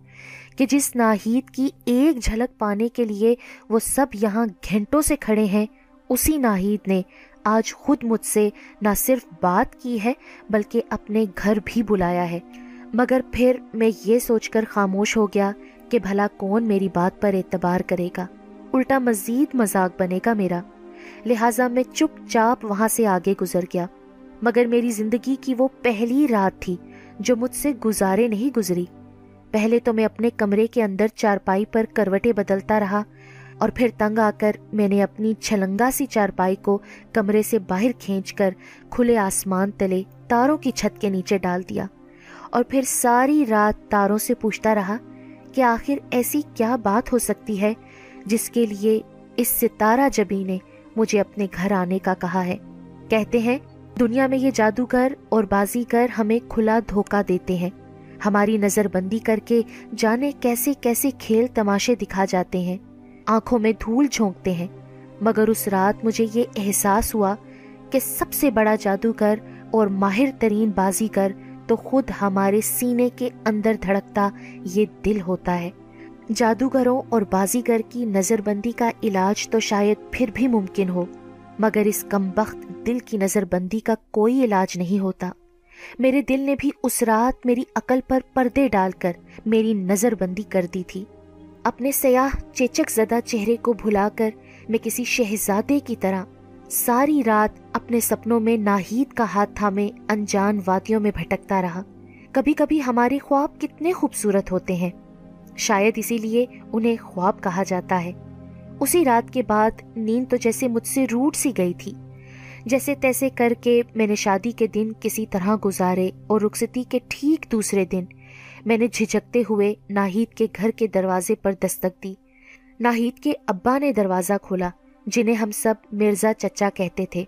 کہ جس ناہید کی ایک جھلک پانے کے لیے وہ سب یہاں گھنٹوں سے کھڑے ہیں، اسی ناہید نے آج خود مجھ سے نہ صرف بات کی ہے بلکہ اپنے گھر بھی بلایا ہے۔ مگر پھر میں یہ سوچ کر خاموش ہو گیا کہ بھلا کون میری بات پر اعتبار کرے گا۔ الٹا مزید مذاق بنے گا میرا۔ لہٰذا میں چپ چاپ وہاں سے آگے گزر گیا۔ مگر میری زندگی کی وہ پہلی رات تھی جو مجھ سے گزارے نہیں گزری۔ پہلے تو میں اپنے کمرے کے اندر چارپائی پر کروٹیں بدلتا رہا اور پھر تنگ آ کر میں نے اپنی چھلنگا سی چارپائی کو کمرے سے باہر کھینچ کر کھلے آسمان تلے تاروں کی چھت کے نیچے ڈال دیا۔ اور پھر ساری رات تاروں سے پوچھتا رہا کہ آخر ایسی کیا بات ہو سکتی ہے جس کے لیے اس ستارہ جبی نے مجھے اپنے گھر آنے کا کہا ہے۔ کہتے ہیں، دنیا میں یہ جادوگر اور بازی کر ہمیں کھلا دھوکہ دیتے ہیں۔ ہماری نظر بندی کر کے جانے کیسے کیسے کھیل تماشے دکھا جاتے ہیں۔ آنکھوں میں دھول جھونکتے ہیں۔ مگر اس رات مجھے یہ احساس ہوا کہ سب سے بڑا جادوگر اور ماہر ترین بازی کر تو خود ہمارے سینے کے اندر دھڑکتا یہ دل ہوتا ہے۔ جادوگروں اور بازیگر کی نظر بندی کا علاج تو شاید پھر بھی ممکن ہو، مگر اس کم بخت دل کی نظر بندی کا کوئی علاج نہیں ہوتا۔ میرے دل نے بھی اس رات میری عقل پر پردے ڈال کر میری نظر بندی کر دی تھی۔ اپنے سیاہ چیچک زدہ چہرے کو بھلا کر میں کسی شہزادے کی طرح ساری رات اپنے سپنوں میں ناہید کا ہاتھ تھامے انجان وادیوں میں بھٹکتا رہا۔ کبھی کبھی ہمارے خواب کتنے خوبصورت ہوتے ہیں۔ شاید اسی لیے انہیں خواب کہا جاتا ہے۔ اسی رات کے بعد نیند تو جیسے مجھ سے روٹ سی گئی تھی۔ جیسے تیسے کر کے میں نے شادی کے دن کسی طرح گزارے اور رخصتی کے ٹھیک دوسرے دن میں نے جھجکتے ہوئے ناہید کے گھر کے دروازے پر دستک دی۔ ناہید کے ابا نے دروازہ کھولا۔ جنہیں ہم سب مرزا چچا کہتے تھے۔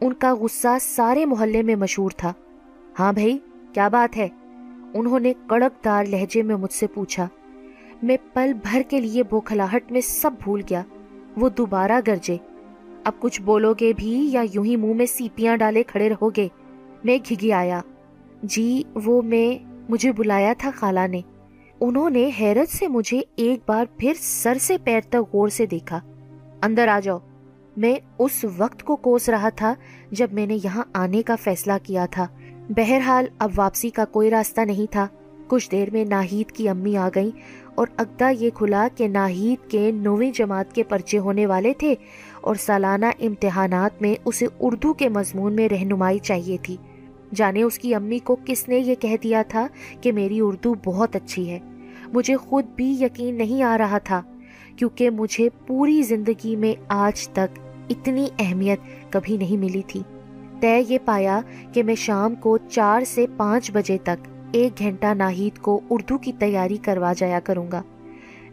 ان کا غصہ سارے محلے میں مشہور تھا۔ ہاں بھائی، کیا بات ہے؟ انہوں نے کڑک دار لہجے میں مجھ سے پوچھا۔ میں پل بھر کے لیے بوکھلاہٹ میں سب بھول گیا۔ وہ دوبارہ گرجے۔ اب کچھ بولو گے بھی یا یوں ہی منہ میں سیپیاں ڈالے کھڑے رہو گے؟ میں گھگی آیا۔ جی وہ میں، مجھے بلایا تھا خالہ نے۔ انہوں نے حیرت سے مجھے ایک بار پھر سر سے پیر تک غور سے دیکھا۔ اندر آ جاؤ۔ میں اس وقت کو کوس رہا تھا جب میں نے یہاں آنے کا فیصلہ کیا تھا۔ بہرحال اب واپسی کا کوئی راستہ نہیں تھا۔ کچھ دیر میں ناہید کی امی آ گئیں اور اگدا یہ کھلا کہ ناہید کے نویں جماعت کے پرچے ہونے والے تھے اور سالانہ امتحانات میں اسے اردو کے مضمون میں رہنمائی چاہیے تھی۔ جانے اس کی امی کو کس نے یہ کہہ دیا تھا کہ میری اردو بہت اچھی ہے۔ مجھے خود بھی یقین نہیں آ رہا تھا۔ کیونکہ مجھے پوری زندگی میں آج تک اتنی اہمیت کبھی نہیں ملی تھی۔ طے یہ پایا کہ میں شام کو چار سے پانچ بجے تک ایک گھنٹہ ناہید کو اردو کی تیاری کروا جایا کروں گا۔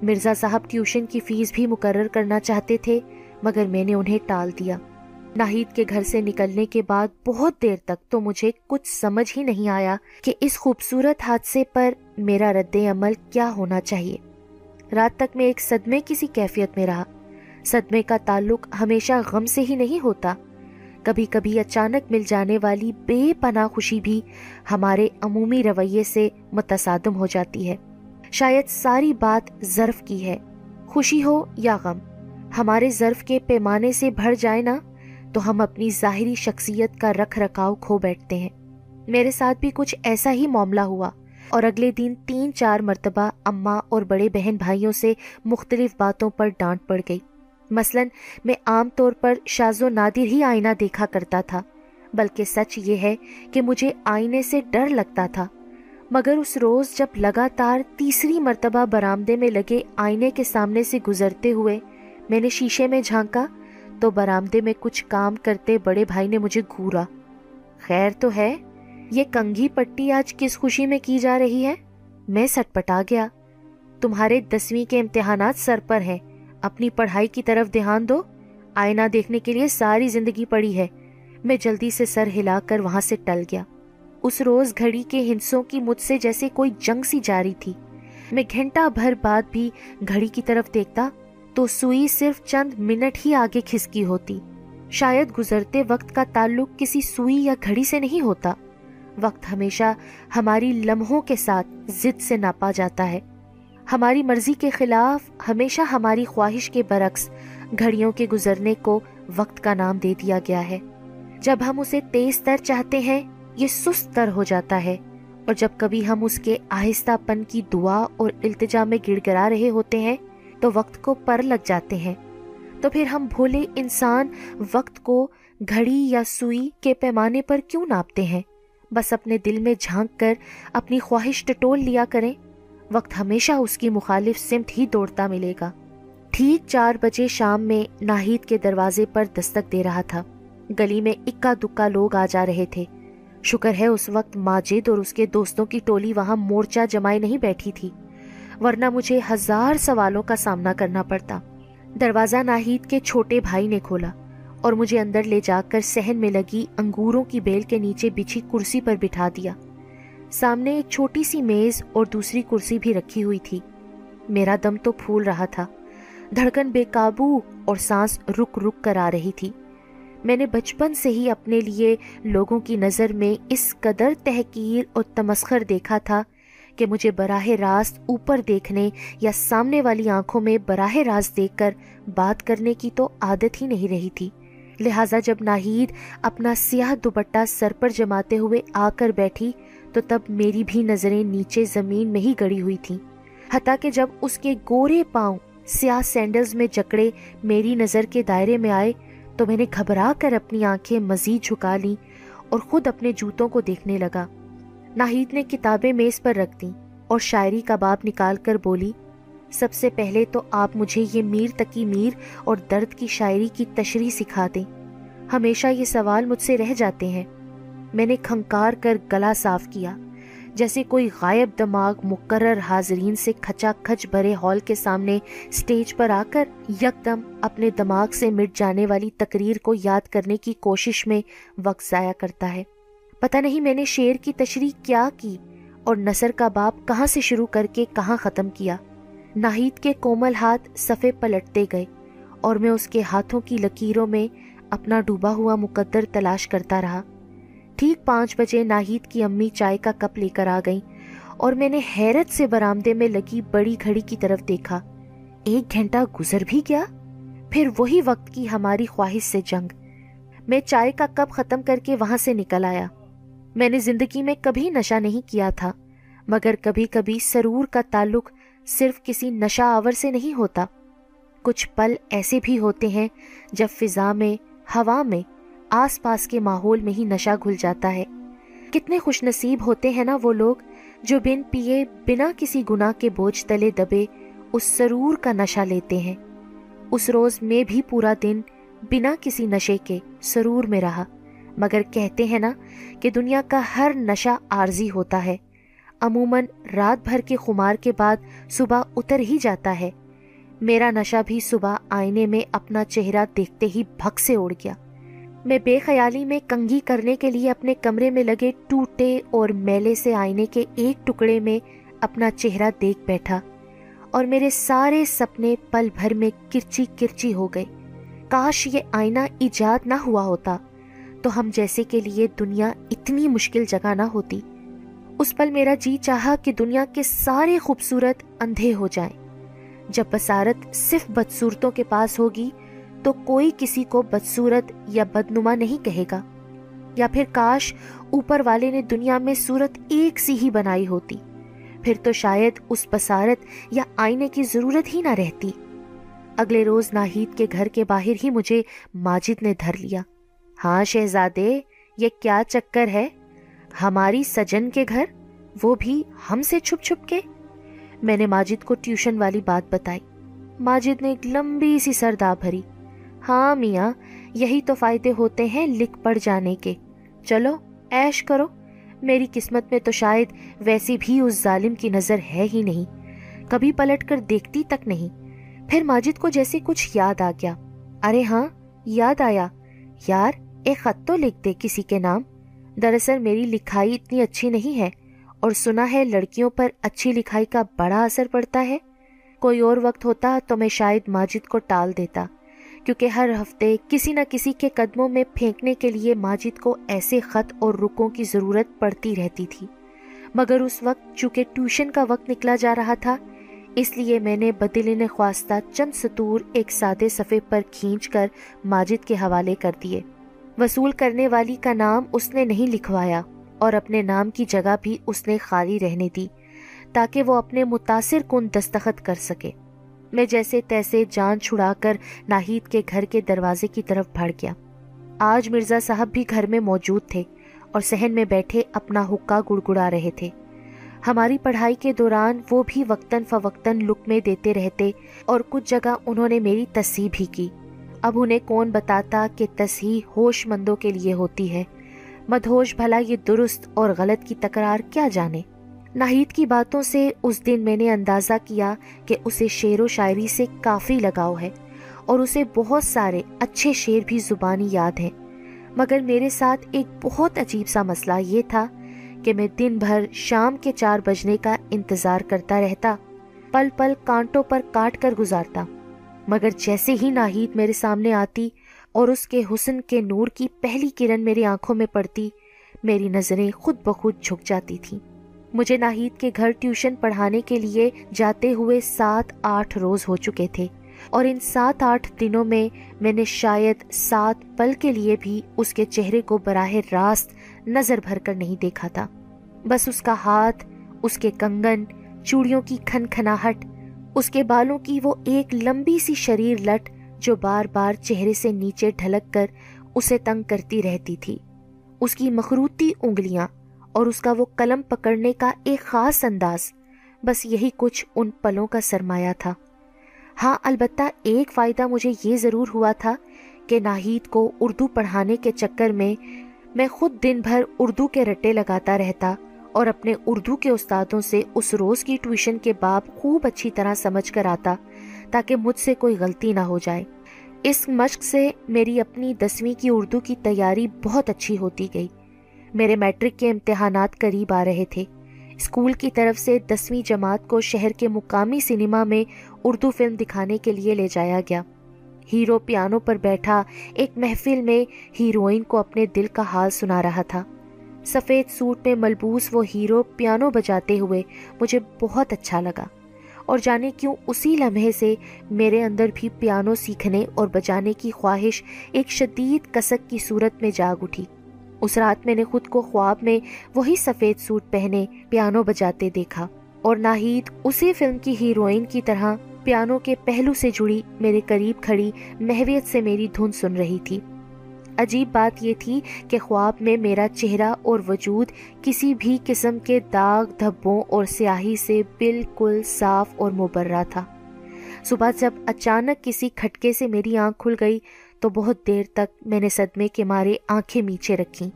مرزا صاحب ٹیوشن کی فیس بھی مقرر کرنا چاہتے تھے، مگر میں نے انہیں ٹال دیا۔ ناہید کے گھر سے نکلنے کے بعد بہت دیر تک تو مجھے کچھ سمجھ ہی نہیں آیا کہ اس خوبصورت حادثے پر میرا رد عمل کیا ہونا چاہیے۔ رات تک میں ایک صدمے کسی کیفیت میں رہا۔ صدمے کا تعلق ہمیشہ غم سے ہی نہیں ہوتا۔ کبھی کبھی اچانک مل جانے والی بے پناہ خوشی بھی ہمارے عمومی رویے سے متصادم ہو جاتی ہے۔ شاید ساری بات ظرف کی ہے۔ خوشی ہو یا غم، ہمارے ظرف کے پیمانے سے بھر جائے نا، تو ہم اپنی ظاہری شخصیت کا رکھ رکھاؤ کھو بیٹھتے ہیں۔ میرے ساتھ بھی کچھ ایسا ہی معاملہ ہوا۔ اور اگلے دن تین چار مرتبہ اماں اور بڑے بہن بھائیوں سے مختلف باتوں پر ڈانٹ پڑ گئی۔ مثلا میں عام طور پر شاز و نادر ہی آئینہ دیکھا کرتا تھا، بلکہ سچ یہ ہے کہ مجھے آئینے سے ڈر لگتا تھا۔ مگر اس روز جب لگاتار تیسری مرتبہ برامدے میں لگے آئینے کے سامنے سے گزرتے ہوئے میں نے شیشے میں جھانکا، تو برامدے میں کچھ کام کرتے بڑے بھائی نے مجھے گھورا خیر تو ہے یہ کنگھی پٹی آج کس خوشی میں کی جا رہی ہے؟ میں سٹ پٹا گیا۔ تمہارے دسویں کے امتحانات سر پر ہیں۔ اپنی پڑھائی کی طرف دھیان دو۔ آئینہ دیکھنے کے لیے ساری زندگی پڑی ہے۔ میں جلدی سے سر ہلا کر وہاں سے ٹل گیا۔ اس روز گھڑی کے ہنسوں کی مجھ سے جیسے کوئی جنگ سی جاری تھی۔ میں گھنٹہ بھر بعد بھی گھڑی کی طرف دیکھتا تو سوئی صرف چند منٹ ہی آگے کھسکی ہوتی۔ شاید گزرتے وقت کا تعلق کسی سوئی یا گھڑی سے نہیں ہوتا۔ وقت ہمیشہ ہماری لمحوں کے ساتھ ضد سے ناپا جاتا ہے۔ ہماری مرضی کے خلاف ہمیشہ ہماری خواہش کے برعکس گھڑیوں کے گزرنے کو وقت کا نام دے دیا گیا ہے۔ جب ہم اسے تیز تر چاہتے ہیں، یہ سست تر ہو جاتا ہے۔ اور جب کبھی ہم اس کے آہستہ پن کی دعا اور التجا میں گڑ گڑا رہے ہوتے ہیں، تو وقت کو پر لگ جاتے ہیں۔ تو پھر ہم بھولے انسان وقت کو گھڑی یا سوئی کے پیمانے پر کیوں ناپتے ہیں؟ بس اپنے دل میں جھانک کر اپنی خواہش ٹٹول لیا کریں، وقت ہمیشہ اس کی مخالف سمت ہی دوڑتا ملے گا۔ ٹھیک چار بجے شام میں ناہید کے دروازے پر دستک دے رہا تھا۔ گلی میں اکا دکا لوگ آ جا رہے تھے۔ شکر ہے اس وقت ماجد اور اس کے دوستوں کی ٹولی وہاں مورچہ جمائے نہیں بیٹھی تھی، ورنہ مجھے ہزار سوالوں کا سامنا کرنا پڑتا۔ دروازہ ناہید کے چھوٹے بھائی نے کھولا۔ اور مجھے اندر لے جا کر سہن میں لگی، انگوروں کی بیل کے نیچے بچھی کرسی پر بٹھا دیا۔ سامنے ایک چھوٹی سی میز اور دوسری کرسی بھی رکھی ہوئی تھی۔ میرا دم تو پھول رہا تھا۔ دھڑکن بے قابو اور سانس رک رک کر آ رہی تھی۔ میں نے بچپن سے ہی اپنے لیے لوگوں کی نظر میں اس قدر تحقیر اور تمسخر دیکھا تھا کہ مجھے براہ راست اوپر دیکھنے یا سامنے والی آنکھوں میں براہ راست دیکھ کر بات کرنے کی تو عادت ہی نہیں رہی تھی۔ لہٰذا جب ناہید اپنا سیاہ دوپٹہ سر پر جماتے ہوئے آ کر بیٹھی تو تب میری بھی نظریں نیچے زمین میں ہی گڑی ہوئی تھیں۔ حتیٰ کہ جب اس کے گورے پاؤں سیاہ سینڈلز میں جکڑے میری نظر کے دائرے میں آئے تو میں نے گھبرا کر اپنی آنکھیں مزید جھکا لی اور خود اپنے جوتوں کو دیکھنے لگا۔ ناہید نے کتابیں میز پر رکھ دیں اور شاعری کا باب نکال کر بولی سب سے پہلے تو آپ مجھے یہ میر تکی میر اور درد کی شاعری کی تشریح سکھا دیں ہمیشہ یہ سوال مجھ سے رہ جاتے ہیں۔ میں نے کھنکار کر گلا صاف کیا۔ جیسے کوئی غائب دماغ مقرر حاضرین سے کھچا کھچ بھرے ہال کے سامنے سٹیج پر آ کر یک دم اپنے دماغ سے مٹ جانے والی تقریر کو یاد کرنے کی کوشش میں وقت ضائع کرتا ہے۔ پتہ نہیں میں نے شعر کی تشریح کیا کی اور نثر کا باپ کہاں سے شروع کر کے کہاں ختم کیا۔ ناہید کے کومل ہاتھ صفے پلٹتے گئے اور میں اس کے ہاتھوں کی لکیروں میں اپنا ڈوبا ہوا مقدر تلاش کرتا رہا۔ ٹھیک پانچ بجے ناہید کی امی چائے کا کپ لے کر آ گئیں اور میں نے حیرت سے برامدے میں لگی بڑی گھڑی کی طرف دیکھا۔ ایک گھنٹہ گزر بھی گیا؟ پھر وہی وقت کی ہماری خواہش سے جنگ۔ میں چائے کا کپ ختم کر کے وہاں سے نکل آیا۔ میں نے زندگی میں کبھی نشہ نہیں کیا تھا، مگر کبھی کبھی سرور کا تعلق صرف کسی نشہ آور سے نہیں ہوتا۔ کچھ پل ایسے بھی ہوتے ہیں جب فضا میں، ہوا میں، آس پاس کے ماحول میں ہی نشہ گھل جاتا ہے۔ کتنے خوش نصیب ہوتے ہیں نا وہ لوگ جو بن پیے بنا کسی گناہ کے بوجھ تلے دبے اس سرور کا نشہ لیتے ہیں۔ اس روز میں بھی پورا دن بنا کسی نشے کے سرور میں رہا۔ مگر کہتے ہیں نا کہ دنیا کا ہر نشہ عارضی ہوتا ہے۔ عموماً رات بھر کے خمار کے بعد صبح اتر ہی جاتا ہے۔ میرا نشہ بھی صبح آئینے میں اپنا چہرہ دیکھتے ہی بھگ سے اڑ گیا۔ میں بے خیالی میں کنگھی کرنے کے لیے اپنے کمرے میں لگے ٹوٹے اور میلے سے آئینے کے ایک ٹکڑے میں اپنا چہرہ دیکھ بیٹھا اور میرے سارے سپنے پل بھر میں کرچی کرچی ہو گئے۔ کاش یہ آئینہ ایجاد نہ ہوا ہوتا تو ہم جیسے کے لیے دنیا اتنی مشکل جگہ نہ ہوتی۔ اس پل میرا جی چاہا کہ دنیا کے سارے خوبصورت اندھے ہو جائیں۔ جب بسارت صرف بدصورتوں کے پاس ہوگی، تو کوئی کسی کو بدصورت یا بدنما نہیں کہے گا۔ یا پھر کاش اوپر والے نے دنیا میں صورت ایک سی ہی بنائی ہوتی۔ پھر تو شاید اس بسارت یا آئینے کی ضرورت ہی نہ رہتی۔ اگلے روز ناہید کے گھر کے باہر ہی مجھے ماجد نے دھر لیا۔ ہاں شہزادے، یہ کیا چکر ہے؟ ہماری سجن کے گھر، وہ بھی ہم سے چھپ چھپ کے؟ میں نے ماجد کو ٹیوشن والی بات بتائی۔ ماجد نے ایک لمبی سی سردا بھری۔ ہاں میاں، یہی تو فائدے ہوتے ہیں لکھ پڑ جانے کے۔ چلو ایش کرو۔ میری قسمت میں تو شاید ویسی بھی اس ظالم کی نظر ہے ہی نہیں۔ کبھی پلٹ کر دیکھتی تک نہیں۔ پھر ماجد کو جیسے کچھ یاد آ گیا۔ ارے ہاں یاد آیا۔ یار، ایک خط تو لکھ دے کسی کے نام۔ دراصل میری لکھائی اتنی اچھی نہیں ہے اور سنا ہے لڑکیوں پر اچھی لکھائی کا بڑا اثر پڑتا ہے۔ کوئی اور وقت ہوتا تو میں شاید ماجد کو ٹال دیتا، کیونکہ ہر ہفتے کسی نہ کسی کے قدموں میں پھینکنے کے لیے ماجد کو ایسے خط اور رکوں کی ضرورت پڑتی رہتی تھی۔ مگر اس وقت چونکہ ٹیوشن کا وقت نکلا جا رہا تھا، اس لیے میں نے بدل خواستہ چند سطور ایک سادے صفحے پر کھینچ کر ماجد کے حوالے کر دیے۔ وصول کرنے والی کا نام اس نے نہیں لکھوایا اور اپنے نام کی جگہ بھی اس نے خالی رہنے دی تاکہ وہ اپنے متاثر کن دستخط کر سکے۔ میں جیسے تیسے جان چھڑا کر ناہید کے گھر کے دروازے کی طرف بڑھ گیا۔ آج مرزا صاحب بھی گھر میں موجود تھے اور سہن میں بیٹھے اپنا حکا گڑ گڑا رہے تھے۔ ہماری پڑھائی کے دوران وہ بھی وقتاً فوقتاً لکمے دیتے رہتے اور کچھ جگہ انہوں نے میری تصحیح بھی کی۔ اب انہیں کون بتاتا کہ تصحیح ہوش مندوں کے لیے ہوتی ہے۔ مدہوش بھلا یہ درست اور غلط کی تکرار کیا جانے؟ ناہید کی باتوں سے اس دن میں نے اندازہ کیا کہ اسے شعر و شاعری سے کافی لگاؤ ہے اور اسے بہت سارے اچھے شعر بھی زبانی یاد ہیں۔ مگر میرے ساتھ ایک بہت عجیب سا مسئلہ یہ تھا کہ میں دن بھر شام کے چار بجنے کا انتظار کرتا رہتا، پل پل کانٹوں پر کاٹ کر گزارتا۔ مگر جیسے ہی ناہید میرے سامنے آتی اور اس کے حسن کے نور کی پہلی کرن میری آنکھوں میں پڑتی، میری نظریں خود بخود جھک جاتی تھیں۔ مجھے ناہید کے گھر ٹیوشن پڑھانے کے لیے جاتے ہوئے سات آٹھ روز ہو چکے تھے اور ان سات آٹھ دنوں میں میں نے شاید سات پل کے لیے بھی اس کے چہرے کو براہ راست نظر بھر کر نہیں دیکھا تھا۔ بس اس کا ہاتھ، اس کے کنگن، چوڑیوں کی کھن کھناہٹ اس کے بالوں کی وہ ایک لمبی سی شریر لٹ جو بار بار چہرے سے نیچے ڈھلک کر اسے تنگ کرتی رہتی تھی۔ اس کی مخروطی انگلیاں اور اس کا وہ قلم پکڑنے کا ایک خاص انداز، بس یہی کچھ ان پلوں کا سرمایہ تھا۔ ہاں البتہ ایک فائدہ مجھے یہ ضرور ہوا تھا کہ ناہید کو اردو پڑھانے کے چکر میں میں خود دن بھر اردو کے رٹے لگاتا رہتا اور اپنے اردو کے استادوں سے اس روز کی ٹیوشن کے باب خوب اچھی طرح سمجھ کر آتا تاکہ مجھ سے کوئی غلطی نہ ہو جائے۔ اس مشق سے میری اپنی دسویں کی اردو کی تیاری بہت اچھی ہوتی گئی۔ میرے میٹرک کے امتحانات قریب آ رہے تھے۔ اسکول کی طرف سے دسویں جماعت کو شہر کے مقامی سنیما میں اردو فلم دکھانے کے لیے لے جایا گیا۔ ہیرو پیانو پر بیٹھا ایک محفل میں ہیروئن کو اپنے دل کا حال سنا رہا تھا۔ سفید سوٹ میں ملبوس وہ ہیرو پیانو بجاتے ہوئے مجھے بہت اچھا لگا۔ اور جانے کیوں اسی لمحے سے میرے اندر بھی پیانو سیکھنے اور بجانے کی خواہش ایک شدید کسک کی صورت میں جاگ اٹھی۔ اس رات میں نے خود کو خواب میں وہی سفید سوٹ پہنے پیانو بجاتے دیکھا اور ناہید اسی فلم کی ہیروئن کی طرح پیانو کے پہلو سے جڑی میرے قریب کھڑی محویت سے میری دھن سن رہی تھی۔ عجیب بات یہ تھی کہ خواب میں میرا چہرہ اور وجود کسی بھی قسم کے داغ، دھبوں اور سیاہی سے بالکل صاف اور مبرہ تھا۔ صبح جب اچانک کسی کھٹکے سے میری آنکھ کھل گئی تو بہت دیر تک میں نے صدمے کے مارے آنکھیں میچے رکھیں۔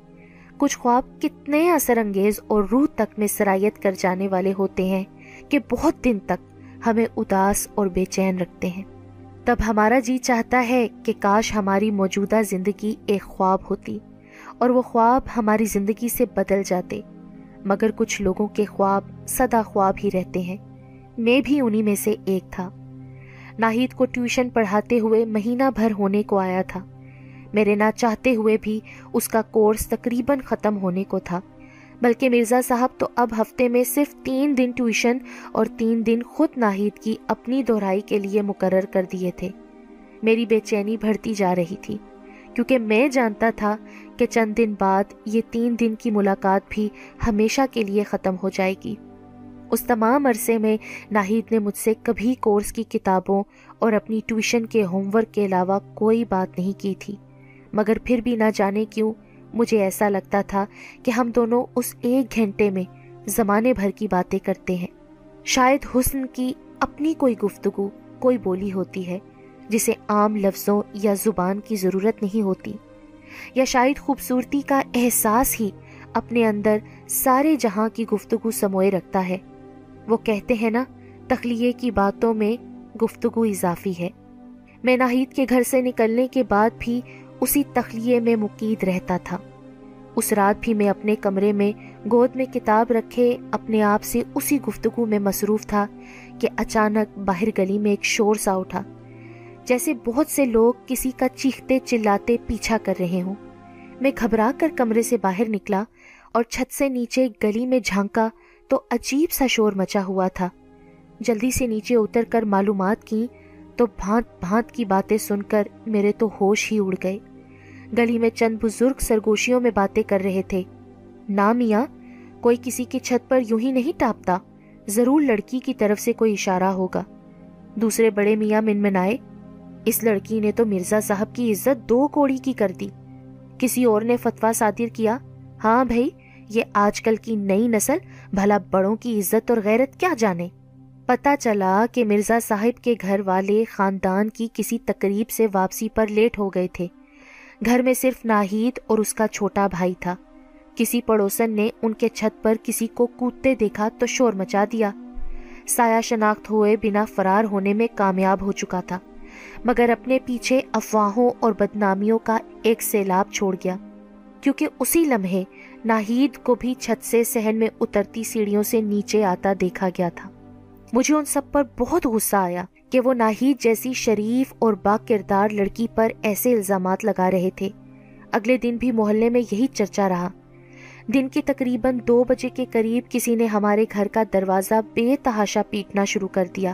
کچھ خواب کتنے اثر انگیز اور روح تک میں سرایت کر جانے والے ہوتے ہیں کہ بہت دن تک ہمیں اداس اور بے چین رکھتے ہیں۔ تب ہمارا جی چاہتا ہے کہ کاش ہماری موجودہ زندگی ایک خواب ہوتی اور وہ خواب ہماری زندگی سے بدل جاتے، مگر کچھ لوگوں کے خواب سدا خواب ہی رہتے ہیں۔ میں بھی انہی میں سے ایک تھا۔ ناہید کو ٹیوشن پڑھاتے ہوئے مہینہ بھر ہونے کو آیا تھا۔ میرے نہ چاہتے ہوئے بھی اس کا کورس تقریباً ختم ہونے کو تھا۔ بلکہ مرزا صاحب تو اب ہفتے میں صرف تین دن ٹیوشن اور تین دن خود ناہید کی اپنی دہرائی کے لیے مقرر کر دیے تھے۔ میری بے چینی بڑھتی جا رہی تھی، کیونکہ میں جانتا تھا کہ چند دن بعد یہ تین دن کی ملاقات بھی ہمیشہ کے لیے ختم ہو جائے گی۔ اس تمام عرصے میں ناہید نے مجھ سے کبھی کورس کی کتابوں اور اپنی ٹیوشن کے ہوم ورک کے علاوہ کوئی بات نہیں کی تھی۔ مگر پھر بھی نہ جانے کیوں مجھے ایسا لگتا تھا کہ ہم دونوں اس ایک گھنٹے میں زمانے بھر کی باتیں کرتے ہیں۔ شاید حسن کی اپنی کوئی گفتگو، کوئی بولی ہوتی ہے جسے عام لفظوں یا زبان کی ضرورت نہیں ہوتی، یا شاید خوبصورتی کا احساس ہی اپنے اندر سارے جہاں کی گفتگو سموئے رکھتا ہے۔ وہ کہتے ہیں نا، تخلیے کی باتوں میں گفتگو اضافی ہے۔ میں ناہید کے گھر سے نکلنے کے بعد بھی اسی تخلیے میں مقید رہتا تھا۔ اس رات بھی میں اپنے کمرے میں گود میں کتاب رکھے اپنے آپ سے اسی گفتگو میں مصروف تھا کہ اچانک باہر گلی میں ایک شور سا اٹھا، جیسے بہت سے لوگ کسی کا چیختے چلاتے پیچھا کر رہے ہوں۔ میں گھبرا کر کمرے سے باہر نکلا اور چھت سے نیچے گلی میں جھانکا تو عجیب سا شور مچا ہوا تھا۔ جلدی سے نیچے اتر کر معلومات کی تو بھانت بھانت کی باتیں سن کر میرے تو ہوش ہی اڑ گئے۔ گلی میں چند بزرگ سرگوشیوں میں باتیں کر رہے تھے۔ نا میاں، کوئی کسی کی چھت پر یوں ہی نہیں ٹاپتا۔ ضرور لڑکی کی طرف سے کوئی اشارہ ہوگا۔ دوسرے بڑے میاں من منائے اس لڑکی نے تو مرزا صاحب کی عزت دو کوڑی کی کر دی۔ کسی اور نے فتوا صادر کیا ہاں بھائی، یہ آج کل کی نئی نسل بھلا بڑوں کی عزت اور غیرت کیا جانے؟ پتا چلا کہ مرزا صاحب کے گھر والے خاندان کی کسی تقریب سے واپسی پر لیٹ ہو گئے تھے۔ گھر میں صرف ناہید اور اس کا چھوٹا بھائی تھا۔ کسی پڑوسن نے ان کے چھت پر کسی کو کودتے دیکھا تو شور مچا دیا۔ سایہ شناخت ہوئے بنا فرار ہونے میں کامیاب ہو چکا تھا، مگر اپنے پیچھے افواہوں اور بدنامیوں کا ایک سیلاب چھوڑ گیا۔ کیونکہ اسی لمحے ناہید کو بھی چھت سے سہن میں اترتی سیڑھیوں سے نیچے آتا دیکھا گیا تھا۔ مجھے ان سب پر بہت غصہ آیا۔ کہ وہ ناہید جیسی شریف اور با کردار لڑکی پر ایسے الزامات لگا رہے تھے۔ اگلے دن بھی محلے میں یہی چرچا رہا۔ دن کی تقریباً دو بجے کے قریب کسی نے ہمارے گھر کا دروازہ بے تحاشا پیٹنا شروع کر دیا۔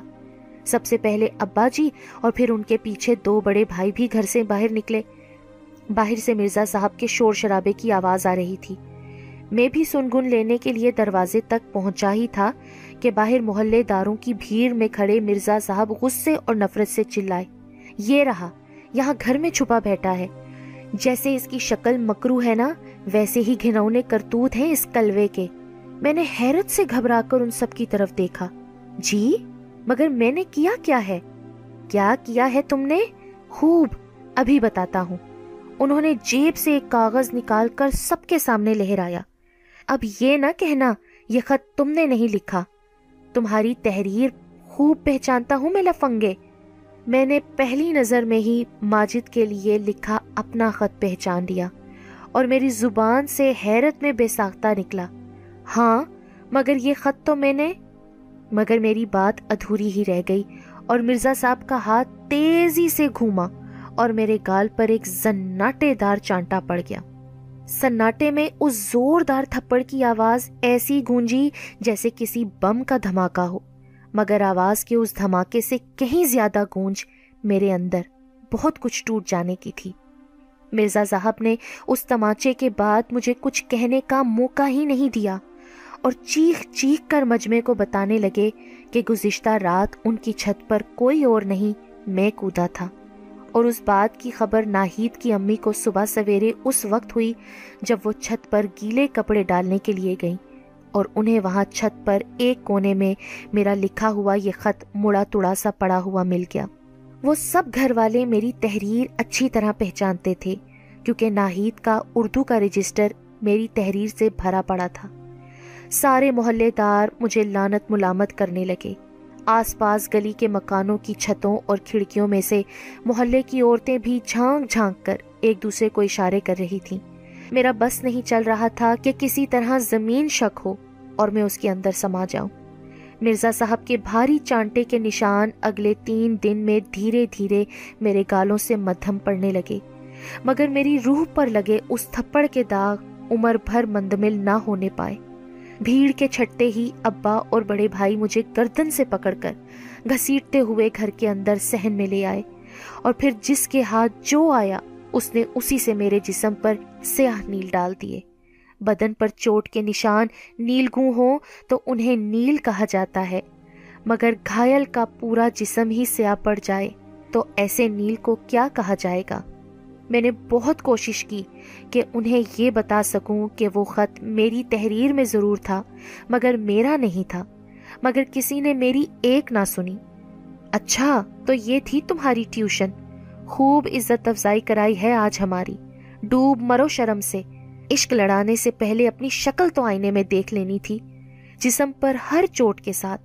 سب سے پہلے ابا جی اور پھر ان کے پیچھے دو بڑے بھائی بھی گھر سے باہر نکلے۔ باہر سے مرزا صاحب کے شور شرابے کی آواز آ رہی تھی۔ میں بھی سنگن لینے کے لیے دروازے تک پہنچا ہی تھا کہ باہر محلے داروں کی بھیڑ میں کھڑے مرزا صاحب غصے اور نفرت سے چلائے۔ یہ رہا، یہاں گھر میں چھپا بیٹھا ہے۔ جیسے اس کی شکل مکرو ہے نا، ویسے ہی گھنونے کرتوت ہیں اس کلوے کے۔ میں نے حیرت سے گھبرا کر ان سب کی طرف دیکھا۔ جی مگر میں نے کیا کیا ہے؟ کیا کیا ہے تم نے؟ خوب، ابھی بتاتا ہوں۔ انہوں نے جیب سے ایک کاغذ نکال کر سب کے سامنے لہرایا۔ اب یہ نہ کہنا، یہ خط تم نے نہیں لکھا۔ تمہاری تحریر خوب پہچانتا ہوں میں لفنگے۔ میں نے پہلی نظر میں ہی ماجد کے لیے لکھا اپنا خط پہچان لیا اور میری زبان سے حیرت میں بے ساختہ نکلا۔ ہاں مگر یہ خط تو میں نے، مگر میری بات ادھوری ہی رہ گئی اور مرزا صاحب کا ہاتھ تیزی سے گھوما اور میرے گال پر ایک زناٹے دار چانٹا پڑ گیا۔ سناٹے میں اس زوردار تھپڑ کی آواز ایسی گونجی جیسے کسی بم کا دھماکہ ہو۔ مگر آواز کے اس دھماکے سے کہیں زیادہ گونج میرے اندر بہت کچھ ٹوٹ جانے کی تھی۔ مرزا صاحب نے اس تماچے کے بعد مجھے کچھ کہنے کا موقع ہی نہیں دیا اور چیخ چیخ کر مجمع کو بتانے لگے کہ گزشتہ رات ان کی چھت پر کوئی اور نہیں، میں کودا تھا۔ اور اس بات کی خبر ناہید کی امی کو صبح سویرے اس وقت ہوئی جب وہ چھت پر گیلے کپڑے ڈالنے کے لیے گئیں اور انہیں وہاں چھت پر ایک کونے میں میرا لکھا ہوا یہ خط مڑا تڑا سا پڑا ہوا مل گیا۔ وہ سب گھر والے میری تحریر اچھی طرح پہچانتے تھے کیونکہ ناہید کا اردو کا رجسٹر میری تحریر سے بھرا پڑا تھا۔ سارے محلے دار مجھے لانت ملامت کرنے لگے۔ آس پاس گلی کے مکانوں کی چھتوں اور کھڑکیوں میں سے محلے کی عورتیں بھی جھانک جھانک کر ایک دوسرے کو اشارے کر رہی تھیں۔ میرا بس نہیں چل رہا تھا کہ کسی طرح زمین شک ہو اور میں اس کے اندر سما جاؤں۔ مرزا صاحب کے بھاری چانٹے کے نشان اگلے تین دن میں دھیرے دھیرے میرے گالوں سے مدھم پڑنے لگے۔ مگر میری روح پر لگے اس تھپڑ کے داغ عمر بھر مندمل نہ ہونے پائے۔ بھیڑ کے چھٹے ہی ابا اور بڑے بھائی مجھے گردن سے پکڑ کر گھسیٹتے ہوئے گھر کے اندر سہن میں لے آئے اور پھر جس کے ہاتھ جو آیا، اس نے اسی سے میرے جسم پر سیاہ نیل ڈال دیے۔ بدن پر چوٹ کے نشان نیل گوں ہوں تو انہیں نیل کہا جاتا ہے، مگر گھائل کا پورا جسم ہی سیاہ پڑ جائے تو ایسے نیل کو کیا کہا جائے گا؟ میں نے بہت کوشش کی کہ انہیں یہ بتا سکوں کہ وہ خط میری تحریر میں ضرور تھا، مگر میرا نہیں تھا۔ مگر کسی نے میری ایک نہ سنی۔ اچھا تو یہ تھی تمہاری ٹیوشن۔ خوب عزت افزائی کرائی ہے آج ہماری۔ ڈوب مرو شرم سے۔ عشق لڑانے سے پہلے اپنی شکل تو آئینے میں دیکھ لینی تھی۔ جسم پر ہر چوٹ کے ساتھ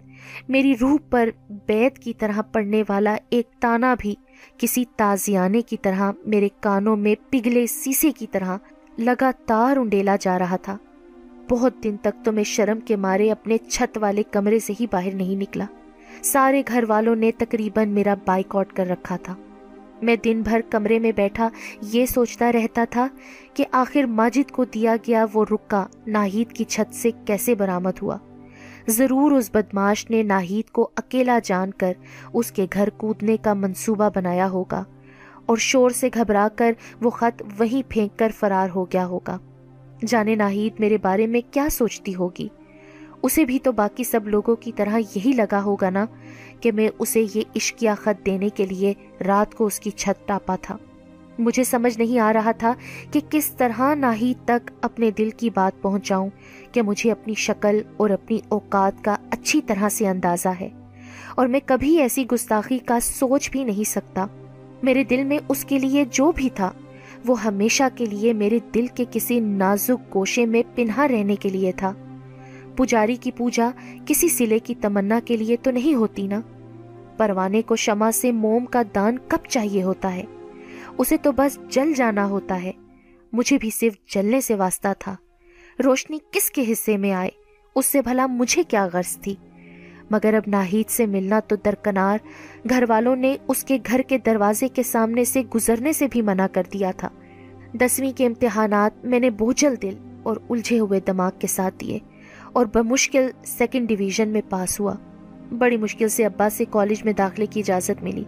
میری روح پر بیت کی طرح پڑنے والا ایک تانا بھی کسی تازیانے کی طرح میرے کانوں میں پگھلے سیسے کی طرح لگاتار انڈیلا جا رہا تھا۔ بہت دن تک تو میں شرم کے مارے اپنے چھت والے کمرے سے ہی باہر نہیں نکلا۔ سارے گھر والوں نے تقریباً میرا بائک آؤٹ کر رکھا تھا۔ میں دن بھر کمرے میں بیٹھا یہ سوچتا رہتا تھا کہ آخر ماجد کو دیا گیا وہ رکا ناہید کی چھت سے کیسے برآمد ہوا۔ ضرور اس بدماش نے ناہید کو اکیلا جان کر اس کے گھر کودنے کا منصوبہ بنایا ہوگا اور شور سے گھبرا کر وہ خط وہیں پھینک کر فرار ہو گیا ہوگا۔ جانے ناہید میرے بارے میں کیا سوچتی ہوگی؟ اسے بھی تو باقی سب لوگوں کی طرح یہی لگا ہوگا نا کہ میں اسے یہ عشقیہ خط دینے کے لیے رات کو اس کی چھت ٹاپا تھا۔ مجھے سمجھ نہیں آ رہا تھا کہ کس طرح ناہید تک اپنے دل کی بات پہنچاؤں۔ کہ مجھے اپنی شکل اور اپنی اوقات کا اچھی طرح سے اندازہ ہے اور میں کبھی ایسی گستاخی کا سوچ بھی نہیں سکتا۔ میرے دل میں اس کے لیے جو بھی تھا، وہ ہمیشہ کے لیے میرے دل کے کسی نازک گوشے میں پنہا رہنے کے لیے تھا۔ پجاری کی پوجا کسی سلے کی تمنا کے لیے تو نہیں ہوتی نا؟ پروانے کو شما سے موم کا دان کب چاہیے ہوتا ہے؟ اسے تو بس جل جانا ہوتا ہے۔ مجھے بھی صرف جلنے سے واسطہ تھا۔ روشنی کس کے حصے میں آئے؟ اس سے بھلا مجھے کیا غرض تھی؟ مگر اب ناہید سے ملنا تو درکنار، گھر والوں نے اس کے گھر کے دروازے کے سامنے سے گزرنے سے بھی منع کر دیا تھا۔ دسویں کے امتحانات میں نے بوجھل دل اور الجھے ہوئے دماغ کے ساتھ دیے اور بمشکل سیکنڈ ڈویژن میں پاس ہوا۔ بڑی مشکل سے ابا سے کالج میں داخلے کی اجازت ملی۔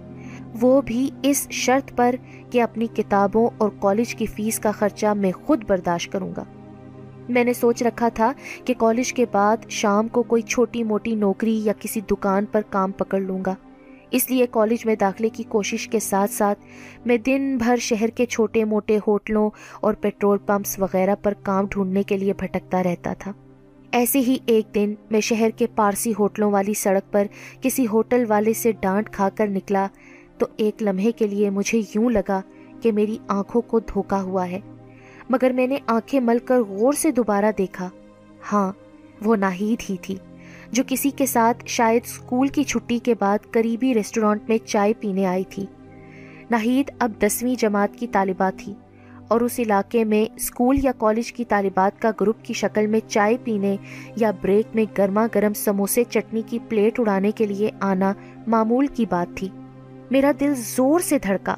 وہ بھی اس شرط پر کہ اپنی کتابوں اور کالج کی فیس کا خرچہ میں خود برداشت کروں گا۔ میں نے سوچ رکھا تھا کہ کالج کے بعد شام کو کوئی چھوٹی موٹی نوکری یا کسی دکان پر کام پکڑ لوں گا۔ اس لیے کالج میں داخلے کی کوشش کے ساتھ ساتھ میں دن بھر شہر کے چھوٹے موٹے ہوٹلوں اور پیٹرول پمپس وغیرہ پر کام ڈھونڈنے کے لیے بھٹکتا رہتا تھا۔ ایسے ہی ایک دن میں شہر کے پارسی ہوٹلوں والی سڑک پر کسی ہوٹل والے سے ڈانٹ کھا کر نکلا تو ایک لمحے کے لیے مجھے یوں لگا کہ میری آنکھوں کو دھوکا ہوا ہے۔ مگر میں نے آنکھیں مل کر غور سے دوبارہ دیکھا۔ ہاں وہ ناہید ہی تھی، جو کسی کے ساتھ شاید اسکول کی چھٹی کے بعد قریبی ریسٹورانٹ میں چائے پینے آئی تھی۔ ناہید اب دسویں جماعت کی طالبہ تھی اور اس علاقے میں اسکول یا کالج کی طالبات کا گروپ کی شکل میں چائے پینے یا بریک میں گرما گرم سموسے چٹنی کی پلیٹ اڑانے کے لیے آنا معمول کی بات تھی۔ میرا دل زور سے دھڑکا۔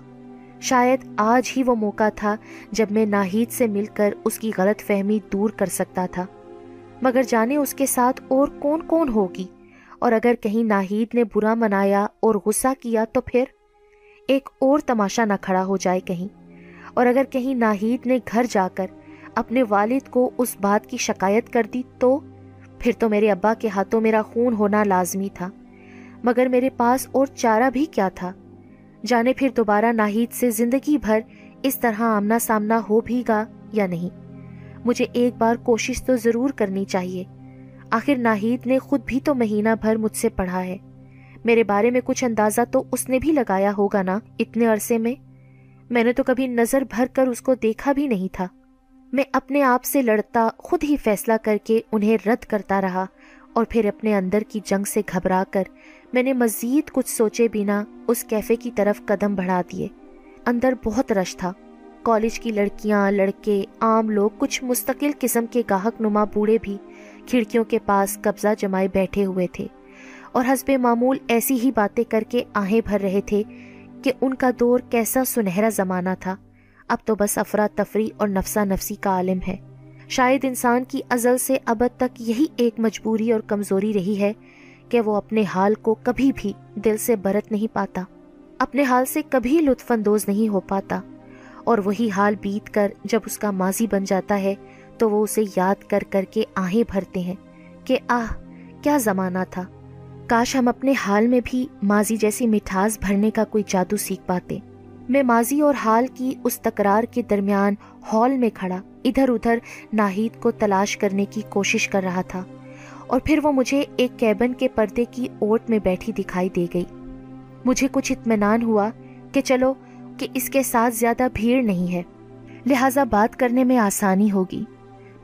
شاید آج ہی وہ موقع تھا جب میں ناہید سے مل کر اس کی غلط فہمی دور کر سکتا تھا۔ مگر جانے اس کے ساتھ اور کون کون ہوگی؟ اور اگر کہیں ناہید نے برا منایا اور غصہ کیا تو پھر؟ ایک اور تماشا نہ کھڑا ہو جائے کہیں۔ اور اگر کہیں ناہید نے گھر جا کر اپنے والد کو اس بات کی شکایت کر دی تو؟ پھر تو میرے ابا کے ہاتھوں میرا خون ہونا لازمی تھا۔ مگر میرے پاس اور چارہ بھی کیا تھا؟ جانے پھر دوبارہ ناہید سے زندگی بھر اس طرح آمنا سامنا ہو بھی گا یا نہیں؟ مجھے ایک بار کوشش تو ضرور کرنی چاہیے۔ آخر ناہید نے خود بھی تو مہینہ بھر مجھ سے پڑھا ہے۔ میرے بارے میں کچھ اندازہ تو اس نے بھی لگایا ہوگا نا؟ اتنے عرصے میں؟ میں نے تو کبھی نظر بھر کر اس کو دیکھا بھی نہیں تھا۔ میں اپنے آپ سے لڑتا، خود ہی فیصلہ کر کے انہیں رد کرتا رہا اور پھر اپنے اندر کی جنگ سے گھبرا کر میں نے مزید کچھ سوچے بنا اس کیفے کی طرف قدم بڑھا دیے۔ اندر بہت رش تھا۔ کالج کی لڑکیاں، لڑکے، عام لوگ، کچھ مستقل قسم کے گاہک نما بوڑھے بھی کھڑکیوں کے پاس قبضہ جمائے بیٹھے ہوئے تھے۔ اور حسب معمول ایسی ہی باتیں کر کے آہیں بھر رہے تھے کہ ان کا دور کیسا سنہرا زمانہ تھا۔ اب تو بس افراتفری اور نفسا نفسی کا عالم ہے۔ شاید انسان کی ازل سے ابد تک یہی ایک مجبوری اور کمزوری رہی ہے کہ وہ اپنے حال کو کبھی بھی دل سے برت نہیں پاتا، اپنے حال سے کبھی لطف اندوز نہیں ہو پاتا۔ اور وہی حال بیت کر جب اس کا ماضی بن جاتا ہے، تو وہ اسے یاد کر کر کے آہیں بھرتے ہیں کہ آہ، کیا زمانہ تھا۔ کاش ہم اپنے حال میں بھی ماضی جیسی مٹھاس بھرنے کا کوئی جادو سیکھ پاتے۔ میں ماضی اور حال کی اس تکرار کے درمیان ہال میں کھڑا، ادھر ادھر ناہید کو تلاش کرنے کی کوشش کر رہا تھا۔ اور پھر وہ مجھے ایک کیبن کے پردے کی اوٹ میں بیٹھی دکھائی دے گئی۔ مجھے کچھ اطمینان ہوا کہ چلو، کہ اس کے ساتھ زیادہ بھیڑ نہیں ہے۔ لہٰذا بات کرنے میں آسانی ہوگی۔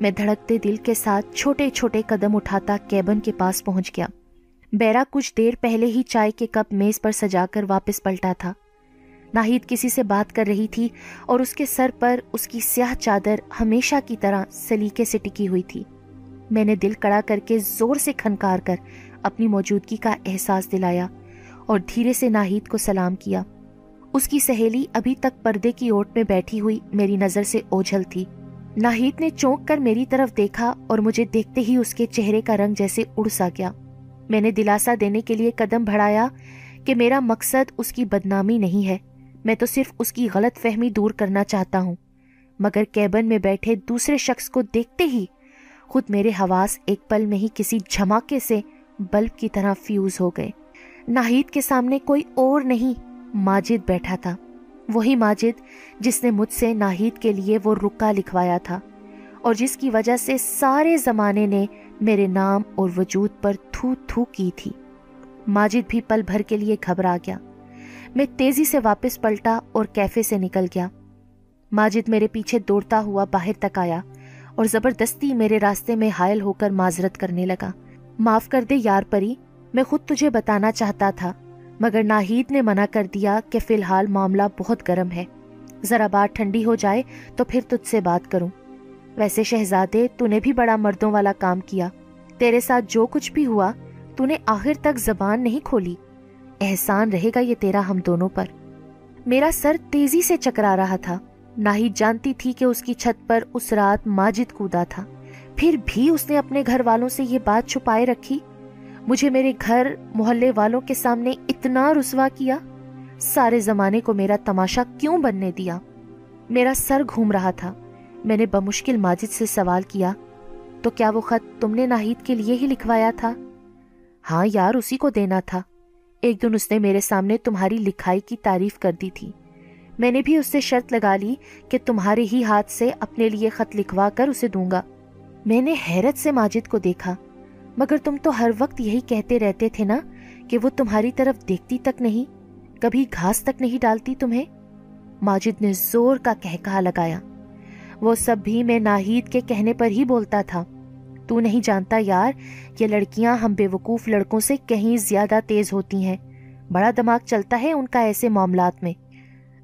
میں دھڑکتے دل کے ساتھ چھوٹے چھوٹے قدم اٹھاتا کیبن کے پاس پہنچ گیا۔ بیرا کچھ دیر پہلے ہی چائے کے کپ میز پر سجا کر واپس پلٹا تھا۔ ناہید کسی سے بات کر رہی تھی اور اس کے سر پر اس کی سیاہ چادر ہمیشہ کی طرح سلیقے سے ٹکی ہوئی تھی۔ میں نے دل کڑا کر کے زور سے کھنکار کر اپنی موجودگی کا احساس دلایا اور دھیرے سے ناہید کو سلام کیا۔ اس کی سہیلی ابھی تک پردے کی اوٹ میں بیٹھی ہوئی میری نظر سے اوجھل تھی۔ ناہید نے چونک کر میری طرف دیکھا اور مجھے دیکھتے ہی اس کے چہرے کا رنگ جیسے اڑ سا گیا۔ میں نے دلاسا دینے کے لیے قدم بڑھایا کہ میرا مقصد اس کی بدنامی نہیں ہے۔ میں تو صرف اس کی غلط فہمی دور کرنا چاہتا ہوں۔ مگر کیبن میں بیٹھے دوسرے شخص کو دیکھتے ہی خود میرے حواس ایک پل میں ہی کسی جھماکے سے بلب کی طرح فیوز ہو گئے۔ ناہید کے سامنے کوئی اور نہیں، ماجد بیٹھا تھا۔ وہی ماجد جس نے مجھ سے ناہید کے لیے وہ رکا لکھوایا تھا اور جس کی وجہ سے سارے زمانے نے میرے نام اور وجود پر تھو تھو کی تھی۔ ماجد بھی پل بھر کے لیے گھبرا گیا۔ میں تیزی سے واپس پلٹا اور کیفے سے نکل گیا۔ ماجد میرے پیچھے دوڑتا ہوا باہر تک آیا۔ اور زبردستی میرے راستے میں حائل ہو کر معذرت کرنے لگا۔ معاف کر دے یار پری، میں خود تجھے بتانا چاہتا تھا، مگر ناہید نے منع کر دیا کہ فی الحال معاملہ بہت گرم ہے۔ ذرا بات ٹھنڈی ہو جائے تو پھر تجھ سے بات کروں۔ ویسے شہزادے تو نے بھی بڑا مردوں والا کام کیا۔ تیرے ساتھ جو کچھ بھی ہوا تو نے آخر تک زبان نہیں کھولی۔ احسان رہے گا یہ تیرا ہم دونوں پر۔ میرا سر تیزی سے چکرا رہا تھا۔ ناہید جانتی تھی کہ اس کی چھت پر اس رات ماجد کودا تھا۔ پھر بھی اس نے اپنے گھر والوں سے یہ بات چھپائے رکھی؟ مجھے میرے گھر محلے والوں کے سامنے اتنا رسوا کیا؟ سارے زمانے کو میرا تماشا کیوں بننے دیا؟ میرا سر گھوم رہا تھا۔ میں نے بمشکل ماجد سے سوال کیا، تو کیا وہ خط تم نے ناہید کے لیے ہی لکھوایا تھا؟ ہاں یار، اسی کو دینا تھا۔ ایک دن اس نے میرے سامنے تمہاری لکھائی کی تعریف کر دی تھی۔ میں نے بھی اس سے شرط لگا لی کہ تمہارے ہی ہاتھ سے اپنے لیے خط لکھوا کر اسے دوں گا۔ میں نے حیرت سے ماجد کو دیکھا، مگر تم تو ہر وقت یہی کہتے رہتے تھے نا کہ وہ تمہاری طرف دیکھتی تک نہیں، کبھی گھاس تک نہیں ڈالتی تمہیں؟ ماجد نے زور کا کہا لگایا۔ وہ سب بھی میں ناہید کے کہنے پر ہی بولتا تھا۔ تو نہیں جانتا یار یہ لڑکیاں ہم بے وقوف لڑکوں سے کہیں زیادہ تیز ہوتی ہیں۔ بڑا دماغ چلتا ہے ان کا ایسے معاملات میں۔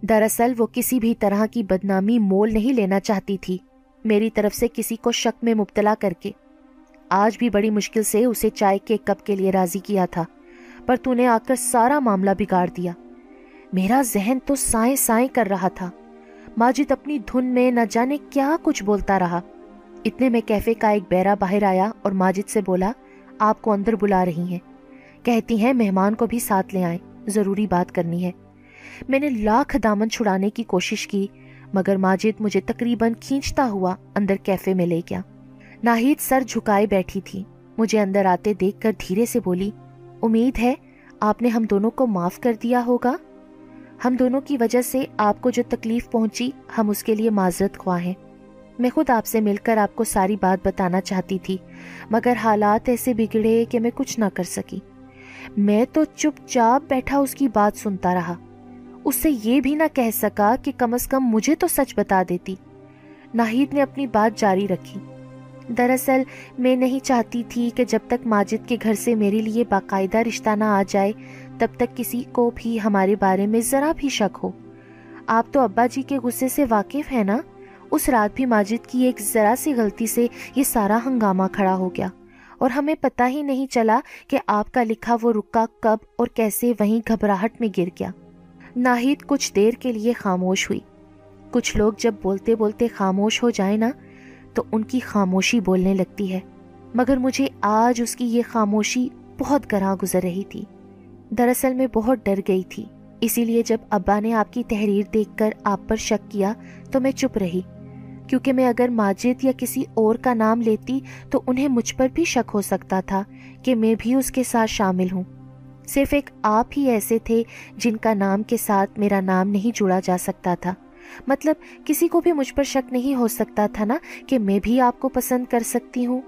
دراصل وہ کسی بھی طرح کی بدنامی مول نہیں لینا چاہتی تھی۔ میری طرف سے کسی کو شک میں مبتلا کر کے۔ آج بھی بڑی مشکل سے اسے چائے کے کپ کے لیے راضی کیا تھا، پر تو نے آ کر سارا معاملہ بگاڑ دیا۔ میرا ذہن تو سائیں سائیں کر رہا تھا۔ ماجد اپنی دھن میں نہ جانے کیا کچھ بولتا رہا۔ اتنے میں کیفے کا ایک بیرا باہر آیا اور ماجد سے بولا، آپ کو اندر بلا رہی ہیں۔ کہتی ہیں مہمان کو بھی ساتھ لے آئیں، ضروری بات کرنی ہے۔ میں نے لاکھ دامن چھڑانے کی کوشش کی، مگر ماجد مجھے تقریباً کھینچتا ہوا اندر کیفے میں لے گیا۔ ناہید سر جھکائے بیٹھی تھی۔ مجھے اندر آتے دیکھ کر دھیرے سے بولی، امید ہے آپ نے ہم دونوں کو معاف کر دیا ہوگا؟ ہم دونوں کی وجہ سے آپ کو جو تکلیف پہنچی، ہم اس کے لیے معذرت خواہ ہیں۔ میں خود آپ سے مل کر آپ کو ساری بات بتانا چاہتی تھی، مگر حالات ایسے بگڑے کہ میں کچھ نہ کر سکی۔ میں تو چپ چاپ بیٹھا اس کی بات سنتا رہا۔ اس سے یہ بھی نہ کہہ سکا کہ کم از کم مجھے تو سچ بتا دیتی۔ ناہید نے اپنی بات جاری رکھی۔ دراصل میں نہیں چاہتی تھی کہ جب تک ماجد کے گھر سے میرے لیے باقاعدہ رشتہ نہ آ جائے، تب تک کسی کو بھی ہمارے بارے میں ذرا بھی شک ہو۔ آپ تو ابا جی کے غصے سے واقف ہیں نا؟ اس رات بھی ماجد کی ایک ذرا سی غلطی سے یہ سارا ہنگامہ کھڑا ہو گیا۔ اور ہمیں پتہ ہی نہیں چلا کہ آپ کا لکھا وہ رکا کب اور کیسے وہیں گھبراہٹ میں گر گیا۔ ناہید کچھ دیر کے لیے خاموش ہوئی۔ کچھ لوگ جب بولتے بولتے خاموش ہو جائیں نا، تو ان کی خاموشی بولنے لگتی ہے۔ مگر مجھے آج اس کی یہ خاموشی بہت گراں گزر رہی تھی۔ دراصل میں بہت ڈر گئی تھی۔ اسی لیے جب ابا نے آپ کی تحریر دیکھ کر آپ پر شک کیا، تو میں چپ رہی۔ کیونکہ میں اگر ماجد یا کسی اور کا نام لیتی، تو انہیں مجھ پر بھی شک ہو سکتا تھا کہ میں بھی اس کے ساتھ شامل ہوں۔ صرف ایک آپ ہی ایسے تھے جن کا نام کے ساتھ میرا نام نہیں جڑا جا سکتا تھا۔ مطلب کسی کو بھی مجھ پر شک نہیں ہو سکتا تھا نا کہ میں بھی آپ کو پسند کر سکتی ہوں۔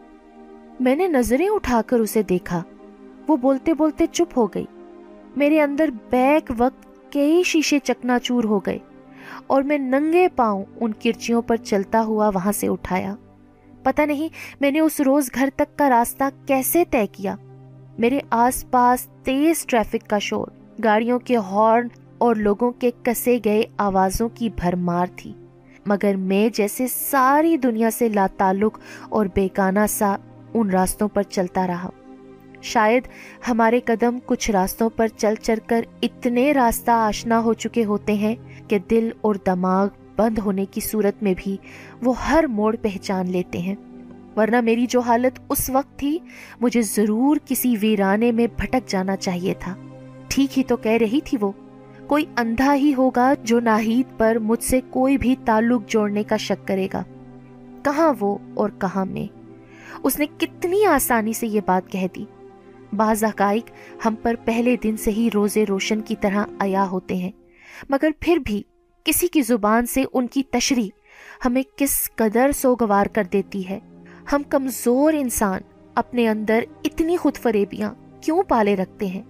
میں نے نظریں اٹھا کر اسے دیکھا۔ وہ بولتے بولتے چپ ہو گئی۔ میرے اندر بیک وقت کئی شیشے چکنا چور ہو گئے اور میں ننگے پاؤں ان کرچیوں پر چلتا ہوا وہاں سے اٹھایا۔ پتہ نہیں میں نے اس روز گھر تک کا راستہ کیسے طے کیا۔ میرے آس پاس تیز ٹریفک کا شور، گاڑیوں کے ہارن اور لوگوں کے کسے گئے آوازوں کی بھرمار تھی۔ مگر میں جیسے ساری دنیا سے لا تعلق اور بیگانہ سا ان راستوں پر چلتا رہا۔ شاید ہمارے قدم کچھ راستوں پر چل چل کر اتنے راستہ آشنا ہو چکے ہوتے ہیں کہ دل اور دماغ بند ہونے کی صورت میں بھی وہ ہر موڑ پہچان لیتے ہیں۔ ورنہ میری جو حالت اس وقت تھی، مجھے ضرور کسی ویرانے میں بھٹک جانا چاہیے تھا۔ ٹھیک ہی تو کہہ رہی تھی وہ، کوئی اندھا ہی ہوگا جو ناہید پر مجھ سے کوئی بھی تعلق جوڑنے کا شک کرے گا۔ کہاں وہ اور کہاں میں؟ اس نے کتنی آسانی سے یہ بات کہہ دی۔ بعض حقائق ہم پر پہلے دن سے ہی روزے روشن کی طرح آیا ہوتے ہیں، مگر پھر بھی کسی کی زبان سے ان کی تشریح ہمیں کس قدر سوگوار کر دیتی ہے۔ ہم کمزور انسان اپنے اندر اتنی خود فریبیاں کیوں پالے رکھتے ہیں؟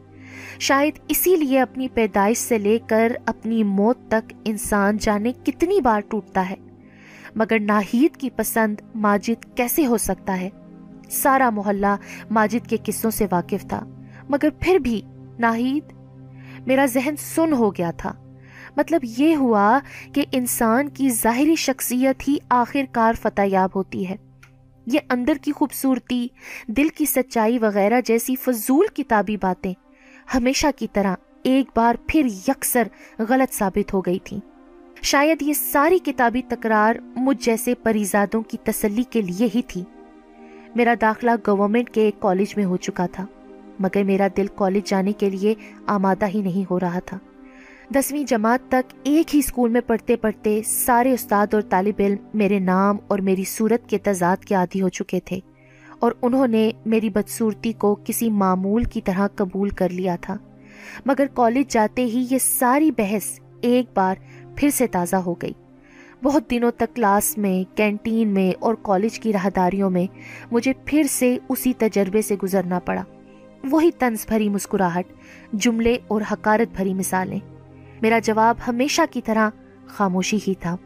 شاید اسی لیے اپنی پیدائش سے لے کر اپنی موت تک انسان جانے کتنی بار ٹوٹتا ہے۔ مگر ناہید کی پسند ماجد کیسے ہو سکتا ہے؟ سارا محلہ ماجد کے قصوں سے واقف تھا، مگر پھر بھی ناہید، میرا ذہن سن ہو گیا تھا۔ مطلب یہ ہوا کہ انسان کی ظاہری شخصیت ہی آخر کار فتح یاب ہوتی ہے۔ یہ اندر کی خوبصورتی، دل کی سچائی وغیرہ جیسی فضول کتابی باتیں ہمیشہ کی طرح ایک بار پھر یکسر غلط ثابت ہو گئی تھی شاید یہ ساری کتابی تکرار مجھ جیسے پریزادوں کی تسلی کے لیے ہی تھی۔ میرا داخلہ گورنمنٹ کے ایک کالج میں ہو چکا تھا، مگر میرا دل کالج جانے کے لیے آمادہ ہی نہیں ہو رہا تھا۔ دسویں جماعت تک ایک ہی اسکول میں پڑھتے پڑھتے سارے استاد اور طالب علم میرے نام اور میری صورت کے تضاد کے عادی ہو چکے تھے اور انہوں نے میری بدصورتی کو کسی معمول کی طرح قبول کر لیا تھا۔ مگر کالج جاتے ہی یہ ساری بحث ایک بار پھر سے تازہ ہو گئی۔ بہت دنوں تک کلاس میں، کینٹین میں اور کالج کی راہداریوں میں مجھے پھر سے اسی تجربے سے گزرنا پڑا۔ وہی طنز بھری مسکراہٹ، جملے اور حکارت بھری مثالیں۔ میرا جواب ہمیشہ کی طرح خاموشی ہی تھا،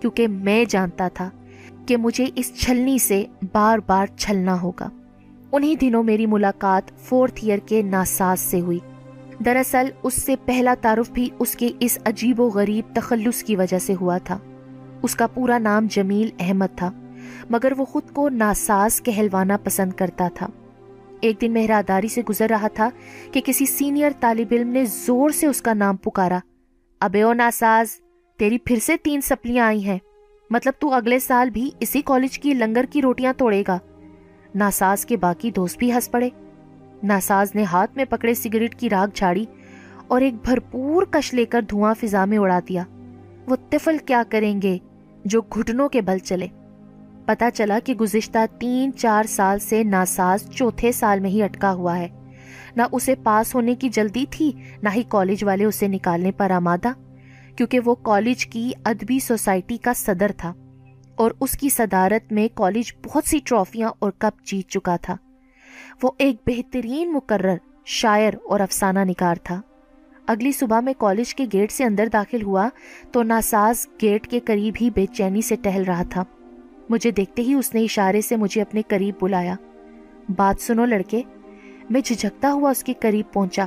کیونکہ میں جانتا تھا کہ مجھے اس چھلنی سے بار بار چھلنا ہوگا۔ انہی دنوں میری ملاقات فورتھ ایئر کے ناساز سے ہوئی۔ دراصل اس سے پہلا تعارف بھی اس کے اس عجیب و غریب تخلص کی وجہ سے ہوا تھا۔ اس کا پورا نام جمیل احمد تھا، مگر وہ خود کو ناساز کہلوانا پسند کرتا تھا۔ ایک دن مہراداری سے گزر رہا تھا کہ کسی سینئر طالب علم نے زور سے اس کا نام پکارا۔ ابے او ناساز، تیری پھر سے تین سپلیاں آئی ہیں۔ مطلب تو اگلے سال بھی اسی کالج کی لنگر کی روٹیاں توڑے گا۔ ناساز کے باقی دوست بھی ہنس پڑے۔ ناساز نے ہاتھ میں پکڑے سگریٹ کی راگ جھاڑی اور ایک بھرپور کش لے کر دھواں فضا میں اڑا دیا۔ وہ تفل کیا کریں گے جو گھٹنوں کے بل چلے؟ پتا چلا کہ گزشتہ تین چار سال سے ناساز چوتھے سال میں ہی اٹکا ہوا ہے۔ نہ اسے پاس ہونے کی جلدی تھی، نہ ہی کالج والے اسے نکالنے پر آمادہ، کیونکہ وہ کالج کی ادبی سوسائٹی کا صدر تھا اور اس کی صدارت میں کالج بہت سی ٹرافیاں اور کپ جیت چکا تھا۔ وہ ایک بہترین مقرر، شاعر اور افسانہ نگار تھا۔ اگلی صبح میں کالج کے گیٹ سے اندر داخل ہوا تو ناساز گیٹ کے قریب ہی بے چینی سے ٹہل رہا تھا۔ مجھے دیکھتے ہی اس نے اشارے سے مجھے اپنے قریب بلایا۔ بات سنو لڑکے۔ میں جھجکتا ہوا اس کے قریب پہنچا۔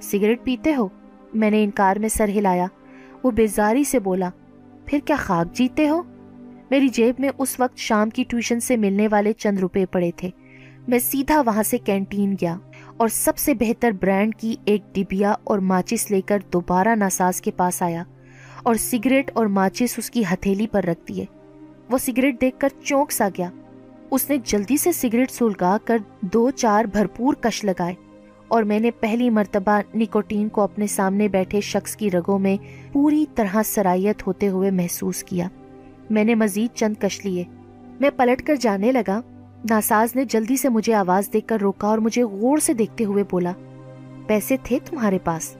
سگریٹ پیتے ہو؟ میں نے انکار میں سر ہلایا۔ وہ بیزاری سے بولا، پھر کیا خاک جیتے ہو؟ میری جیب میں اس وقت شام کی ٹیوشن سے ملنے والے چند روپے پڑے تھے۔ میں سیدھا وہاں سے کینٹین گیا اور سب سے بہتر برانڈ کی ایک ڈبیا اور ماچس لے کر دوبارہ ناساز کے پاس آیا اور سگریٹ اور ماچس اس کی ہتھیلی پر رکھ دیے۔ وہ سگریٹ دیکھ کر چونک سا گیا۔ اس نے جلدی سے سگریٹ سلگا کر دو چار بھرپور کش لگائے اور میں نے پہلی مرتبہ نکوٹین کو اپنے سامنے بیٹھے شخص کی رگوں میں پوری طرح سرائیت ہوتے ہوئے محسوس کیا۔ میں نے مزید چند کش لیے۔ میں پلٹ کر جانے لگا۔ ناساز نے جلدی سے مجھے آواز دیکھ کر روکا اور مجھے غور سے دیکھتے ہوئے بولا، پیسے تھے تمہارے پاس؟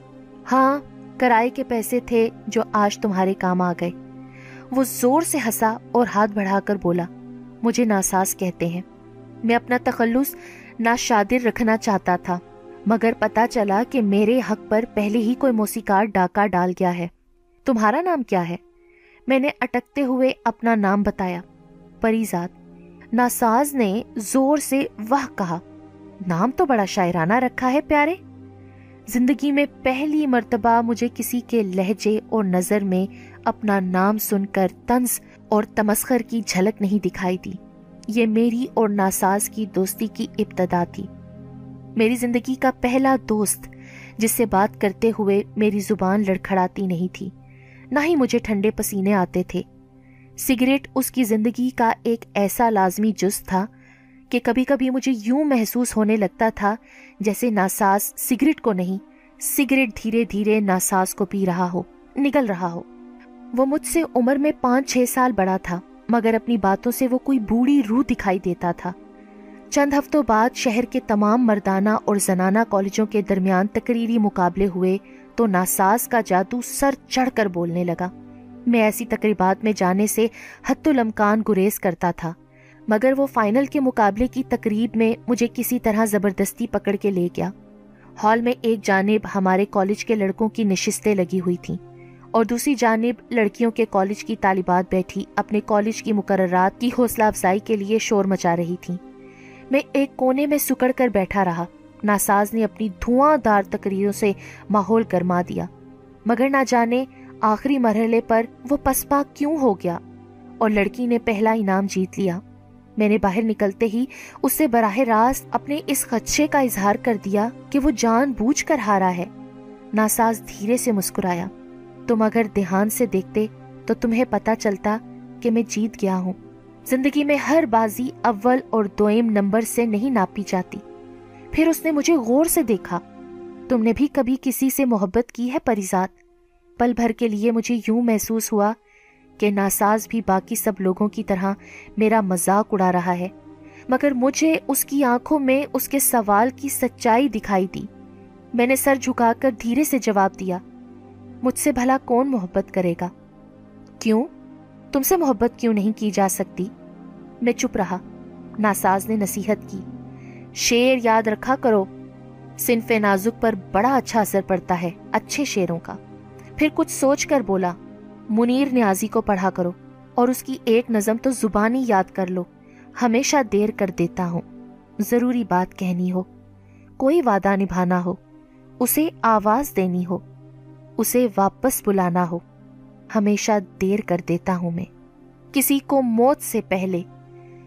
ہاں کرائے کے پیسے تھے جو آج تمہارے کام آ گئے۔ وہ زور سے ہسا اور ہاتھ بڑھا کر بولا مجھے ناساز کہتے ہیں۔ میں اپنا تخلص ناشادر رکھنا چاہتا تھا، مگر پتا چلا کہ میرے حق پر پہلے ہی کوئی موسیقار ڈاکہ ڈال گیا ہے۔ تمہارا نام کیا ہے؟ میں نے اٹکتے ہوئے اپنا نام بتایا۔ پریزاد، ناساز نے زور سے وہ کہا۔ نام تو بڑا شاعرانہ رکھا ہے پیارے۔ زندگی میں پہلی مرتبہ مجھے کسی کے لہجے اور نظر میں اپنا نام سن کر تنز اور تمسخر کی جھلک نہیں دکھائی دی۔ یہ میری اور ناساز کی دوستی کی ابتدا تھی۔ میری زندگی کا پہلا دوست، جس سے بات کرتے ہوئے میری زبان لڑکھڑاتی نہیں تھی، نہ ہی مجھے ٹھنڈے پسینے آتے تھے۔ سگریٹ اس کی زندگی کا ایک ایسا لازمی جز تھا کہ کبھی کبھی مجھے یوں محسوس ہونے لگتا تھا جیسے ناساز سگریٹ کو نہیں، سگریٹ دھیرے دھیرے ناساز کو پی رہا ہو، نگل رہا ہو۔ وہ مجھ سے عمر میں پانچ چھ سال بڑا تھا، مگر اپنی باتوں سے وہ کوئی بوڑھی روح دکھائی دیتا تھا۔ چند ہفتوں بعد شہر کے تمام مردانہ اور زنانہ کالجوں کے درمیان تقریری مقابلے ہوئے تو ناساز کا جادو سر چڑھ کر بولنے لگا۔ میں ایسی تقریبات میں جانے سے حت الامکان گریز کرتا تھا، مگر وہ فائنل کے مقابلے کی تقریب میں مجھے کسی طرح زبردستی پکڑ کے لے گیا۔ ہال میں ایک جانب ہمارے کالج کے لڑکوں کی نشستیں لگی ہوئی تھیں۔ اور دوسری جانب لڑکیوں کے کالج کی طالبات بیٹھی اپنے کالج کی مقررات کی حوصلہ افزائی کے لیے شور مچا رہی تھیں۔ میں ایک کونے میں سکڑ کر بیٹھا رہا۔ ناساز نے اپنی دھواں دار تقریروں سے ماحول گرما دیا۔ مگر نہ جانے آخری مرحلے پر وہ پسپا کیوں ہو گیا اور لڑکی نے پہلا انعام جیت لیا۔ میں نے باہر نکلتے ہی اس سے براہ راست اپنے اس خدشے کا اظہار کر دیا کہ وہ جان بوجھ کر ہارا ہے۔ ناساز دھیرے سے مسکرایا۔ تم اگر دھیان سے دیکھتے تو تمہیں پتا چلتا کہ میں جیت گیا ہوں۔ زندگی میں ہر بازی اول اور دوئم نمبر سے نہیں ناپی جاتی۔ پھر اس نے مجھے غور سے دیکھا۔ تم نے بھی کبھی کسی سے محبت کی ہے پریزاد پل بھر کے لیے مجھے یوں محسوس ہوا کہ ناساز بھی باقی سب لوگوں کی طرح میرا مذاق اڑا رہا ہے۔ مگر مجھے اس کی آنکھوں میں اس کے سوال کی سچائی دکھائی دی۔ میں نے سر جھکا کر دھیرے سے جواب دیا۔ مجھ سے بھلا کون محبت کرے گا؟ کیوں؟ تم سے محبت کیوں نہیں کی جا سکتی؟ میں چپ رہا، ناساز نے نصیحت کی۔ شیر یاد رکھا کرو، صنف نازک پر بڑا اچھا اثر پڑتا ہے، اچھے شیروں کا۔ پھر کچھ سوچ کر بولا، منیر نیازی کو پڑھا کرو اور اس کی ایک نظم تو زبانی یاد کر لو۔ ہمیشہ دیر کر دیتا ہوں۔ ضروری بات کہنی ہو، کوئی وعدہ نبھانا ہو، اسے آواز دینی ہو۔ اسے واپس بلانا ہو۔ ہمیشہ دیر کر دیتا ہوں میں۔ کسی کو موت سے پہلے،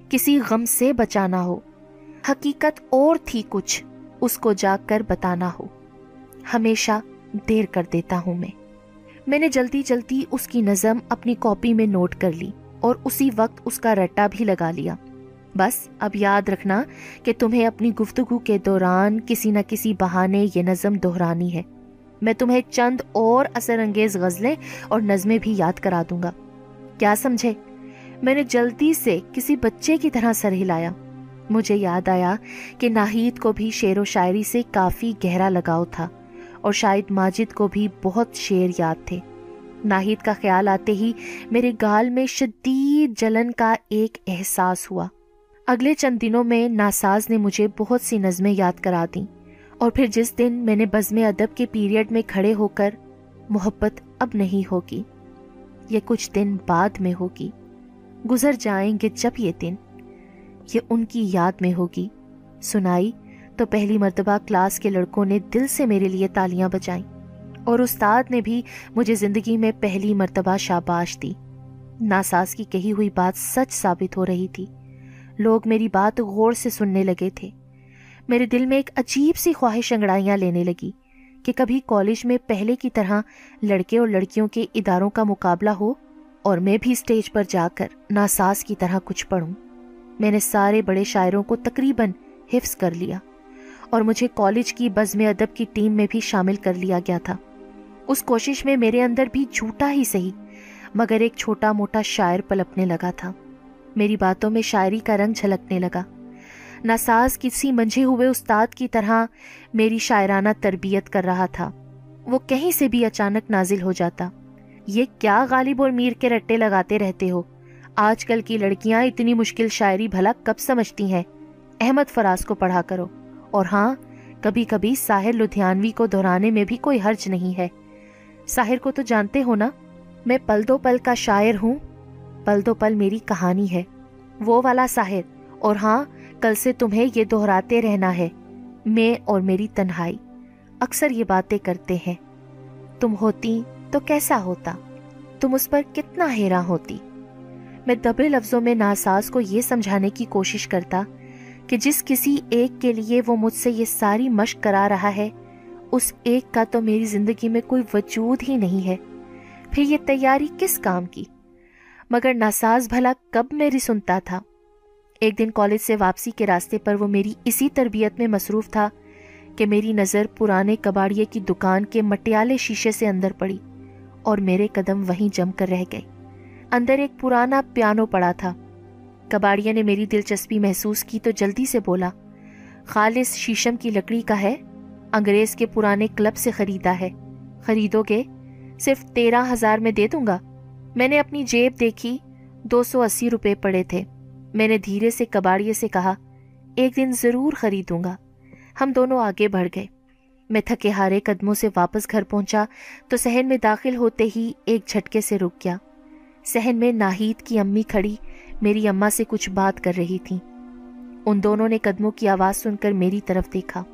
کسی غم سے بچانا ہو۔ حقیقت اور تھی کچھ، اس کو جا کر بتانا ہو۔ ہمیشہ دیر کر دیتا ہوں میں۔ میں نے جلدی جلدی اس کی نظم اپنی کاپی میں نوٹ کر لی اور اسی وقت اس کا رٹا بھی لگا لیا۔ بس اب یاد رکھنا کہ تمہیں اپنی گفتگو کے دوران کسی نہ کسی بہانے یہ نظم دہرانی ہے۔ میں تمہیں چند اور اثر انگیز غزلیں اور نظمیں بھی یاد کرا دوں گا۔ کیا سمجھے؟ میں نے جلدی سے کسی بچے کی طرح سر ہلایا۔ مجھے یاد آیا کہ ناہید کو بھی شعر و شاعری سے کافی گہرا لگاؤ تھا اور شاید ماجد کو بھی بہت شعر یاد تھے۔ ناہید کا خیال آتے ہی میرے گال میں شدید جلن کا ایک احساس ہوا۔ اگلے چند دنوں میں ناساز نے مجھے بہت سی نظمیں یاد کرا دیں۔ اور پھر جس دن میں نے بزم ادب کے پیریڈ میں کھڑے ہو کر محبت اب نہیں ہوگی، یہ کچھ دن بعد میں ہوگی۔ گزر جائیں گے جب یہ دن، یہ ان کی یاد میں ہوگی۔ سنائی، تو پہلی مرتبہ کلاس کے لڑکوں نے دل سے میرے لیے تالیاں بجائیں اور استاد نے بھی مجھے زندگی میں پہلی مرتبہ شاباش دی۔ ناساز کی کہی ہوئی بات سچ ثابت ہو رہی تھی۔ لوگ میری بات غور سے سننے لگے تھے۔ میرے دل میں ایک عجیب سی خواہش انگڑائیاں لینے لگی کہ کبھی کالج میں پہلے کی طرح لڑکے اور لڑکیوں کے اداروں کا مقابلہ ہو اور میں بھی اسٹیج پر جا کر ناساز کی طرح کچھ پڑھوں۔ میں نے سارے بڑے شاعروں کو تقریباً حفظ کر لیا اور مجھے کالج کی بزم ادب کی ٹیم میں بھی شامل کر لیا گیا تھا۔ اس کوشش میں میرے اندر بھی جھوٹا ہی صحیح، مگر ایک چھوٹا موٹا شاعر پلپنے لگا تھا۔ میری باتوں میں شاعری کا رنگ جھلکنے لگا۔ ناساز کسی منجھے ہوئے استاد کی طرح میری شاعرانہ تربیت کر رہا تھا۔ وہ کہیں سے بھی اچانک نازل ہو جاتا۔ یہ کیا غالب اور میر کے رٹے لگاتے رہتے ہو؟ آج کل کی لڑکیاں اتنی مشکل شاعری بھلا کب سمجھتی ہیں؟ احمد فراز کو پڑھا کرو۔ اور ہاں کبھی کبھی ساحر لدھیانوی کو دہرانے میں بھی کوئی حرج نہیں ہے۔ ساحر کو تو جانتے ہو نا؟ میں پل دو پل کا شاعر ہوں۔ پل دو پل میری کہانی ہے۔ وہ والا ساحر۔ اور ہاں کل سے تمہیں یہ دہراتے رہنا ہے، میں اور میری تنہائی۔ اکثر یہ باتیں کرتے ہیں۔ تم ہوتی تو کیسا ہوتا؟ تم اس پر کتنا ہیرا ہوتی؟ میں دبے لفظوں میں ناساز کو یہ سمجھانے کی کوشش کرتا کہ جس کسی ایک کے لیے وہ مجھ سے یہ ساری مشق کرا رہا ہے، اس ایک کا تو میری زندگی میں کوئی وجود ہی نہیں ہے۔ پھر یہ تیاری کس کام کی؟ مگر ناساز بھلا کب میری سنتا تھا؟ ایک دن کالج سے واپسی کے راستے پر وہ میری اسی تربیت میں مصروف تھا کہ میری نظر پرانے کباڑیے کی دکان کے مٹیالے شیشے سے اندر پڑی اور میرے قدم وہیں جم کر رہ گئے۔ اندر ایک پرانا پیانو پڑا تھا۔ کباڑیے نے میری دلچسپی محسوس کی تو جلدی سے بولا، خالص شیشم کی لکڑی کا ہے، انگریز کے پرانے کلب سے خریدا ہے۔ خریدو گے؟ صرف تیرہ ہزار میں دے دوں گا۔ میں نے اپنی جیب دیکھی، دو سو اسی روپے پڑے تھے۔ میں نے دھیرے سے کباڑیے سے کہا، ایک دن ضرور خریدوں گا۔ ہم دونوں آگے بڑھ گئے۔ میں تھکے ہارے قدموں سے واپس گھر پہنچا تو سہن میں داخل ہوتے ہی ایک جھٹکے سے رک گیا۔ سہن میں ناہید کی امی کھڑی، میری اماں سے کچھ بات کر رہی تھی ان دونوں نے قدموں کی آواز سن کر میری طرف دیکھا۔